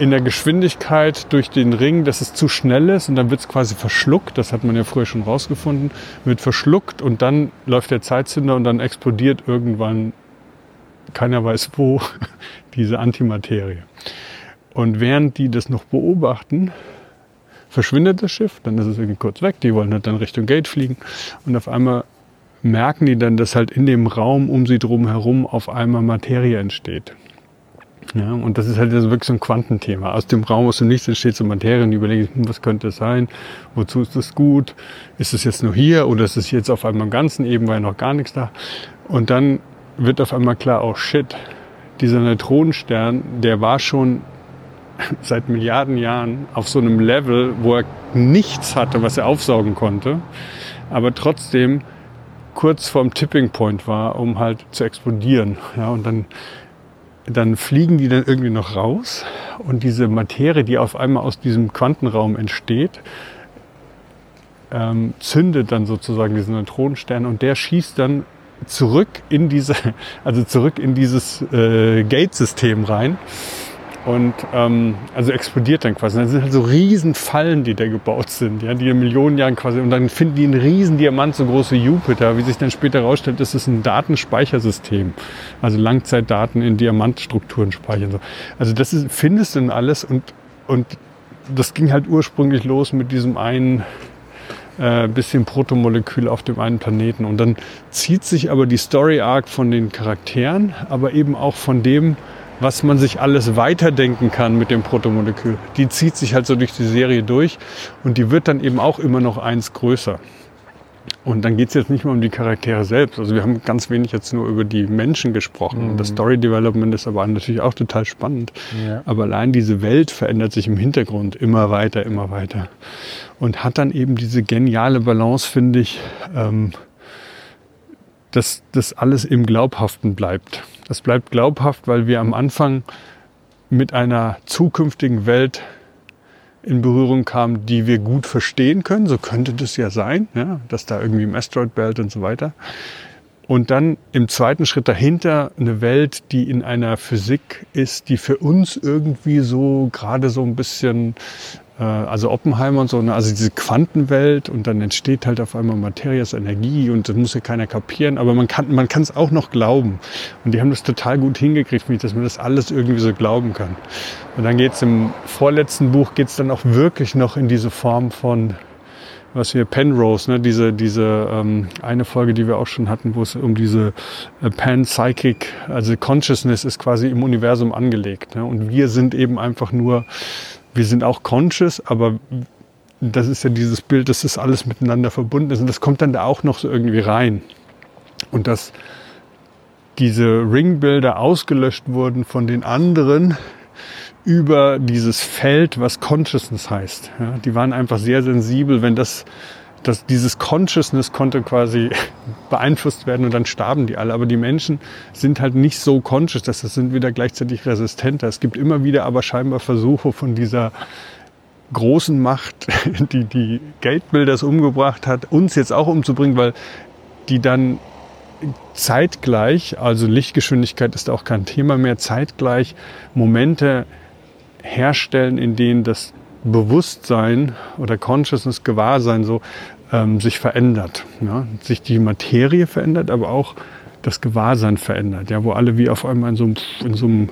in der Geschwindigkeit durch den Ring, dass es zu schnell ist und dann wird es quasi verschluckt. Das hat man ja früher schon rausgefunden. Wird verschluckt und dann läuft der Zeitzünder und dann explodiert irgendwann, keiner weiß wo, diese Antimaterie. Und während die das noch beobachten, verschwindet das Schiff, dann ist es irgendwie kurz weg, die wollen halt dann Richtung Gate fliegen und auf einmal merken die dann, dass halt in dem Raum um sie drum herum auf einmal Materie entsteht. Ja, und das ist halt wirklich so ein Quantenthema. Aus dem Raum, aus dem Nichts entsteht so Materie und überlege ich, hm, was könnte es sein? Wozu ist das gut? Ist es jetzt nur hier oder ist es jetzt auf einmal im Ganzen? Eben war ja noch gar nichts da. Und dann wird auf einmal klar, oh shit, dieser Neutronenstern, der war schon seit Milliarden Jahren auf so einem Level, wo er nichts hatte, was er aufsaugen konnte, aber trotzdem kurz vorm Tipping Point war, um halt zu explodieren. Ja, und dann dann fliegen die dann irgendwie noch raus und diese Materie, die auf einmal aus diesem Quantenraum entsteht, ähm, zündet dann sozusagen diesen Neutronenstern und der schießt dann zurück in diese, also zurück in dieses äh, Gate-System rein und ähm, also explodiert dann quasi. Das sind halt so riesen Fallen, die da gebaut sind, ja, die in Millionen Jahren quasi. Und dann finden die einen riesen Diamant, so große Jupiter. Wie sich dann später herausstellt, ist es ein Datenspeichersystem. Also Langzeitdaten in Diamantstrukturen speichern. So. Also das ist, findest du dann alles und, und das ging halt ursprünglich los mit diesem einen äh, bisschen Protomolekül auf dem einen Planeten. Und dann zieht sich aber die Story Arc von den Charakteren, aber eben auch von dem, was man sich alles weiterdenken kann mit dem Protomolekül. Die zieht sich halt so durch die Serie durch und die wird dann eben auch immer noch eins größer. Und dann geht es jetzt nicht mehr um die Charaktere selbst. Also wir haben ganz wenig jetzt nur über die Menschen gesprochen. Mhm. Das Story Development ist aber natürlich auch total spannend. Ja. Aber allein diese Welt verändert sich im Hintergrund immer weiter, immer weiter. Und hat dann eben diese geniale Balance, finde ich, ähm, dass das alles im Glaubhaften bleibt. Das bleibt glaubhaft, weil wir am Anfang mit einer zukünftigen Welt in Berührung kamen, die wir gut verstehen können. So könnte das ja sein, ja, dass da irgendwie im Asteroid Belt und so weiter. und dann im zweiten Schritt dahinter eine Welt, die in einer Physik ist, die für uns irgendwie so gerade so ein bisschen, also Oppenheimer und so, ne? also diese Quantenwelt und dann entsteht halt auf einmal Materie als Energie und das muss ja keiner kapieren, aber man kann man kann es auch noch glauben. Und die haben das total gut hingekriegt, finde ich, dass man das alles irgendwie so glauben kann. Und dann geht's im vorletzten Buch geht's dann auch wirklich noch in diese Form von was wir Penrose, ne, diese, diese ähm, eine Folge, die wir auch schon hatten, wo es um diese äh, Panpsychic, also Consciousness ist quasi im Universum angelegt. Ne? Und wir sind eben einfach nur, wir sind auch conscious, aber das ist ja dieses Bild, dass das alles miteinander verbunden ist. Und das kommt dann da auch noch so irgendwie rein. Und dass diese Ringbilder ausgelöscht wurden von den anderen, über dieses Feld, was Consciousness heißt. Ja, die waren einfach sehr sensibel, wenn das, das, dieses Consciousness konnte quasi beeinflusst werden und dann starben die alle. Aber die Menschen sind halt nicht so conscious, dass das sind wieder gleichzeitig resistenter. Es gibt immer wieder aber scheinbar Versuche von dieser großen Macht, die die Geldbilders umgebracht hat, uns jetzt auch umzubringen, weil die dann zeitgleich, also Lichtgeschwindigkeit ist auch kein Thema mehr, zeitgleich Momente herstellen, in denen das Bewusstsein oder Consciousness, Gewahrsein so ähm, sich verändert. Ja? Sich die Materie verändert, aber auch das Gewahrsein verändert, ja? wo alle wie auf einmal in so einem, in so einem,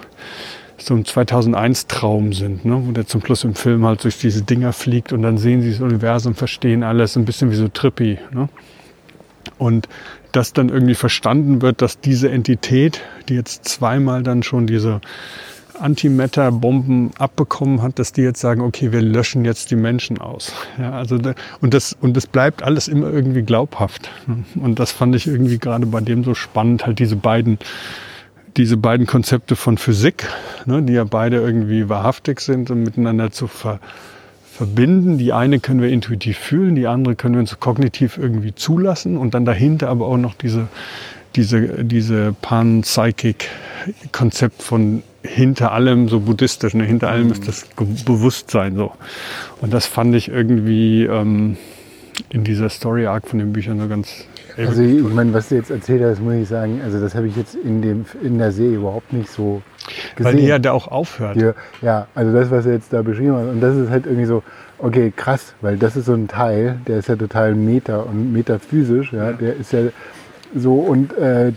so einem 2001-Traum sind, ne? wo der zum Schluss im Film halt durch diese Dinger fliegt und dann sehen sie das Universum, verstehen alles, ein bisschen wie so Trippy. Ne? Und dass dann irgendwie verstanden wird, dass diese Entität, die jetzt zweimal dann schon diese Antimatter-Bomben abbekommen hat, dass die jetzt sagen, okay, wir löschen jetzt die Menschen aus. Ja, also und das und das bleibt alles immer irgendwie glaubhaft. Und das fand ich irgendwie gerade bei dem so spannend, halt diese beiden diese beiden Konzepte von Physik, ne, die ja beide irgendwie wahrhaftig sind und miteinander zu ver verbinden. Die eine können wir intuitiv fühlen, die andere können wir uns kognitiv irgendwie zulassen und dann dahinter aber auch noch diese diese diese Pan-Psychic-Konzept von hinter allem so buddhistisch, ne? hinter allem ist das Bewusstsein so. Und das fand ich irgendwie ähm, in dieser Story Arc von den Büchern so ganz. Also ich meine, was du jetzt erzählt hast, muss ich sagen, also das habe ich jetzt in dem in der Serie überhaupt nicht so gesehen. Weil die ja da auch aufhört. Die, ja, also das, was er jetzt da beschrieben hat, und das ist halt irgendwie so, okay, krass, weil das ist so ein Teil, der ist ja total meta und metaphysisch, ja, ja. der ist ja so und äh,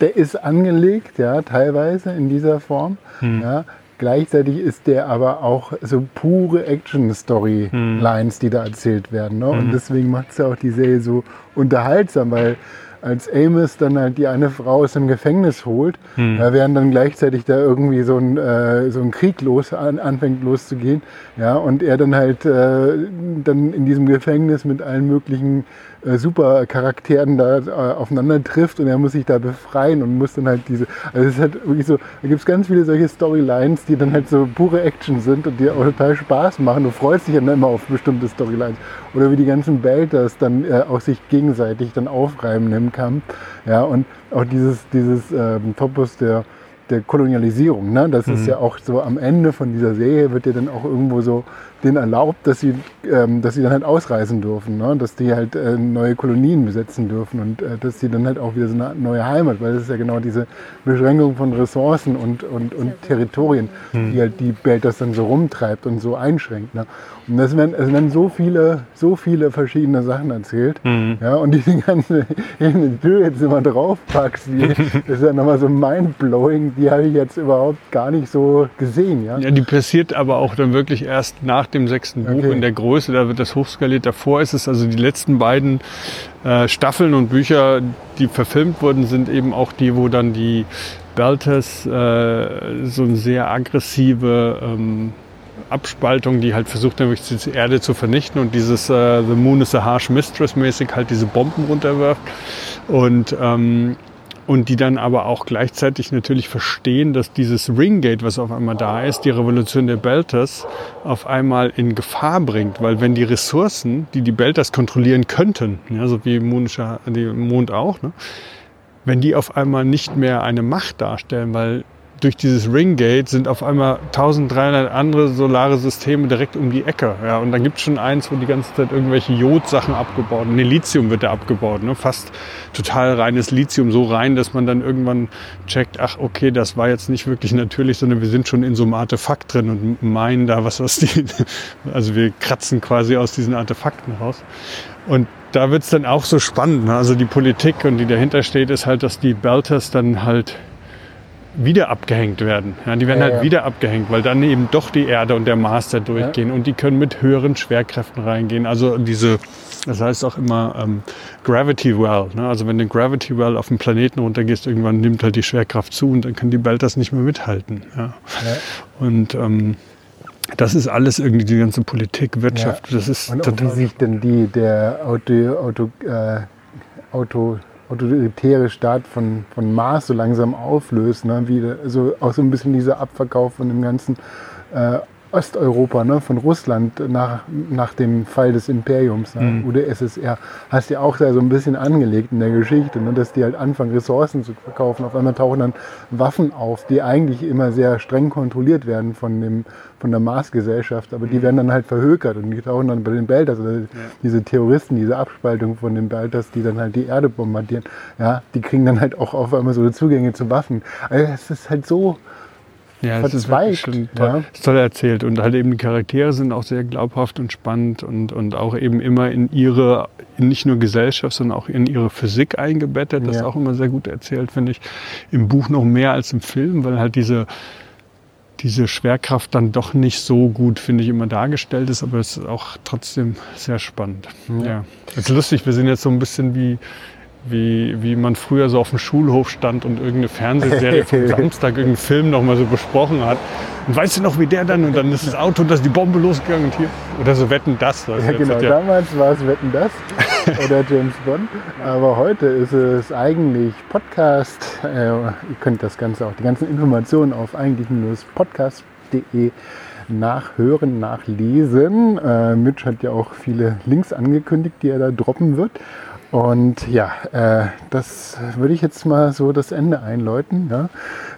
der ist angelegt, ja, teilweise in dieser Form. Hm. Ja. Gleichzeitig ist der aber auch so pure Action-Storylines, hm. die da erzählt werden. Ne? Hm. Und deswegen macht es ja auch die Serie so unterhaltsam, weil als Amos dann halt die eine Frau aus dem Gefängnis holt, hm. ja, während dann gleichzeitig da irgendwie so ein, äh, so ein Krieg los, an, anfängt loszugehen. Ja, und er dann halt äh, dann in diesem Gefängnis mit allen möglichen äh, Supercharakteren da äh, aufeinander trifft und er muss sich da befreien und muss dann halt diese, also es ist halt wirklich so, da gibt es ganz viele solche Storylines, die dann halt so pure Action sind und die auch total Spaß machen. Du freust dich dann immer auf bestimmte Storylines. Oder wie die ganzen Belters dann äh, auch sich gegenseitig dann aufreiben im Kampf. Ja, und auch dieses, dieses ähm, Topos der der Kolonialisierung. Ne? Das mhm. ist ja auch so am Ende von dieser Serie wird ja dann auch irgendwo so denen erlaubt, dass sie, ähm, dass sie dann halt ausreisen dürfen, ne? dass die halt äh, neue Kolonien besetzen dürfen und äh, dass sie dann halt auch wieder so eine neue Heimat, weil das ist ja genau diese Beschränkung von Ressourcen und, und, und Territorien, hm. die halt die Welt das dann so rumtreibt und so einschränkt. Ne? Und das werden, es werden so viele, so viele verschiedene Sachen erzählt. Mhm. Ja, und diese ganze, die du jetzt immer draufpackst, die, das ist ja nochmal so mindblowing, die habe ich jetzt überhaupt gar nicht so gesehen. Ja? ja, die passiert aber auch dann wirklich erst nach dem sechsten Buch okay. in der Größe, da wird das hochskaliert. Davor ist es also die letzten beiden äh, Staffeln und Bücher, die verfilmt wurden, sind eben auch die, wo dann die Belters äh, so eine sehr aggressive ähm, Abspaltung, die halt versucht, nämlich die Erde zu vernichten und dieses äh, The Moon is a Harsh Mistress mäßig halt diese Bomben runterwirft. Und ähm, und die dann aber auch gleichzeitig natürlich verstehen, dass dieses Ringgate, was auf einmal da ist, die Revolution der Belters, auf einmal in Gefahr bringt, weil wenn die Ressourcen, die die Belters kontrollieren könnten, ja, so wie die Mond auch, ne, wenn die auf einmal nicht mehr eine Macht darstellen, weil durch dieses Ringgate sind auf einmal 1300 andere solare Systeme direkt um die Ecke. Ja, und dann gibt es schon eins, wo die ganze Zeit irgendwelche Jodsachen abgebaut werden. Lithium wird da abgebaut. Ne? Fast total reines Lithium, so rein, dass man dann irgendwann checkt, ach okay, das war jetzt nicht wirklich natürlich, sondern wir sind schon in so einem Artefakt drin und meinen da was aus die, also wir kratzen quasi aus diesen Artefakten raus. Und da wird es dann auch so spannend. Ne? Also die Politik und die dahinter steht, ist halt, dass die Belters dann halt wieder abgehängt werden. Ja, die werden ja, halt ja. wieder abgehängt, weil dann eben doch die Erde und der Mars da durchgehen und die können mit höheren Schwerkräften reingehen. Also diese, das heißt auch immer ähm, Gravity Well. Ne? Also wenn du Gravity Well auf den Planeten runtergehst, irgendwann nimmt halt die Schwerkraft zu und dann können die Belters nicht mehr mithalten. Und ähm, das ist alles irgendwie die ganze Politik, Wirtschaft. Das ist und total wie sich denn die der Auto, Auto, äh, Auto autoritäre Staat von, von Mars so langsam auflöst. Ne? Wie, also auch so ein bisschen dieser Abverkauf von dem ganzen äh, Osteuropa, ne, von Russland nach, nach dem Fall des Imperiums ne, mhm. oder SSR, hast du ja auch da so ein bisschen angelegt in der Geschichte, ne, dass die halt anfangen, Ressourcen zu verkaufen. Auf einmal tauchen dann Waffen auf, die eigentlich immer sehr streng kontrolliert werden von, dem, von der Marsgesellschaft, aber die mhm. werden dann halt verhökert und die tauchen dann bei den Belters, also ja. diese Terroristen, diese Abspaltung von den Belters, die dann halt die Erde bombardieren, ja, die kriegen dann halt auch auf einmal so Zugänge zu Waffen. Also es ist halt so ja, das verzweigt. Ist toll, ja. ist toll erzählt. Und halt eben die Charaktere sind auch sehr glaubhaft und spannend und, und auch eben immer in ihre, nicht nur Gesellschaft, sondern auch in ihre Physik eingebettet. Das ja. ist auch immer sehr gut erzählt, finde ich. Im Buch noch mehr als im Film, weil halt diese, diese Schwerkraft dann doch nicht so gut, finde ich, immer dargestellt ist, aber es ist auch trotzdem sehr spannend. Ja. ja. Ist lustig, wir sind jetzt so ein bisschen wie wie, wie man früher so auf dem Schulhof stand und irgendeine Fernsehserie vom Samstag, irgendeinen Film noch mal so besprochen hat. Und weißt du noch, wie der dann? Und dann ist das Auto, da ist die Bombe losgegangen und hier. Oder so Wetten das. Ja, genau. Ja Damals war es Wetten das oder James Bond. Aber heute ist es eigentlich Podcast. Äh, ihr könnt das Ganze auch, die ganzen Informationen auf eigentlich-podcast.de nachhören, nachlesen. Äh, Mitch hat ja auch viele Links angekündigt, die er da droppen wird. Und ja, äh, das würde ich jetzt mal so das Ende einläuten. Ja.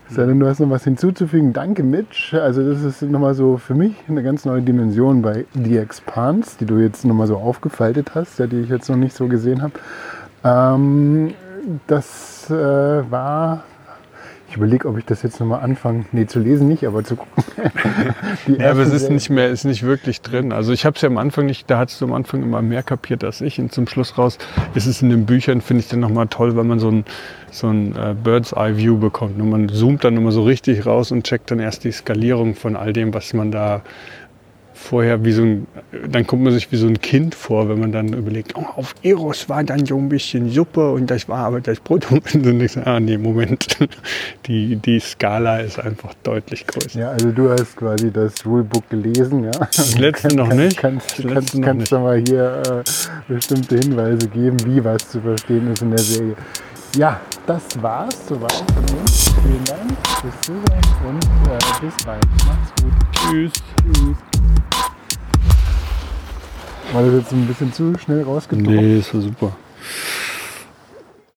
Sei denn, du hast noch was hinzuzufügen. Danke, Mitch. Also das ist nochmal so für mich eine ganz neue Dimension bei The Expanse, die du jetzt nochmal so aufgefaltet hast, ja, die ich jetzt noch nicht so gesehen habe. Ähm, das äh, war ich überlege, ob ich das jetzt nochmal anfange, nee, zu lesen nicht, aber zu gucken. ja, aber es ist nicht mehr, ist nicht wirklich drin. Also ich habe es ja am Anfang nicht, da hast du am Anfang immer mehr kapiert als ich. Und zum Schluss raus ist es in den Büchern, finde ich dann nochmal toll, weil man so ein, so ein äh, Bird's Eye View bekommt. Und man zoomt dann immer so richtig raus und checkt dann erst die Skalierung von all dem, was man da vorher wie so ein, dann kommt man sich wie so ein Kind vor, wenn man dann überlegt, oh, auf Eros war dann so ein bisschen Suppe und das war aber das Produkt. Und ich sage, ah nee, Moment, die, die Skala ist einfach deutlich größer. Ja, also du hast quasi das Rulebook gelesen, ja. Das letzte noch nicht. Kannst, das kannst, kannst du mal hier äh, bestimmte Hinweise geben, wie was zu verstehen ist in der Serie. Ja, das war's soweit von uns. Vielen Dank fürs Zuhören und äh, bis bald. Macht's gut. Tschüss. Tschüss. War das jetzt ein bisschen zu schnell rausgedrückt? Nee, ist ja super.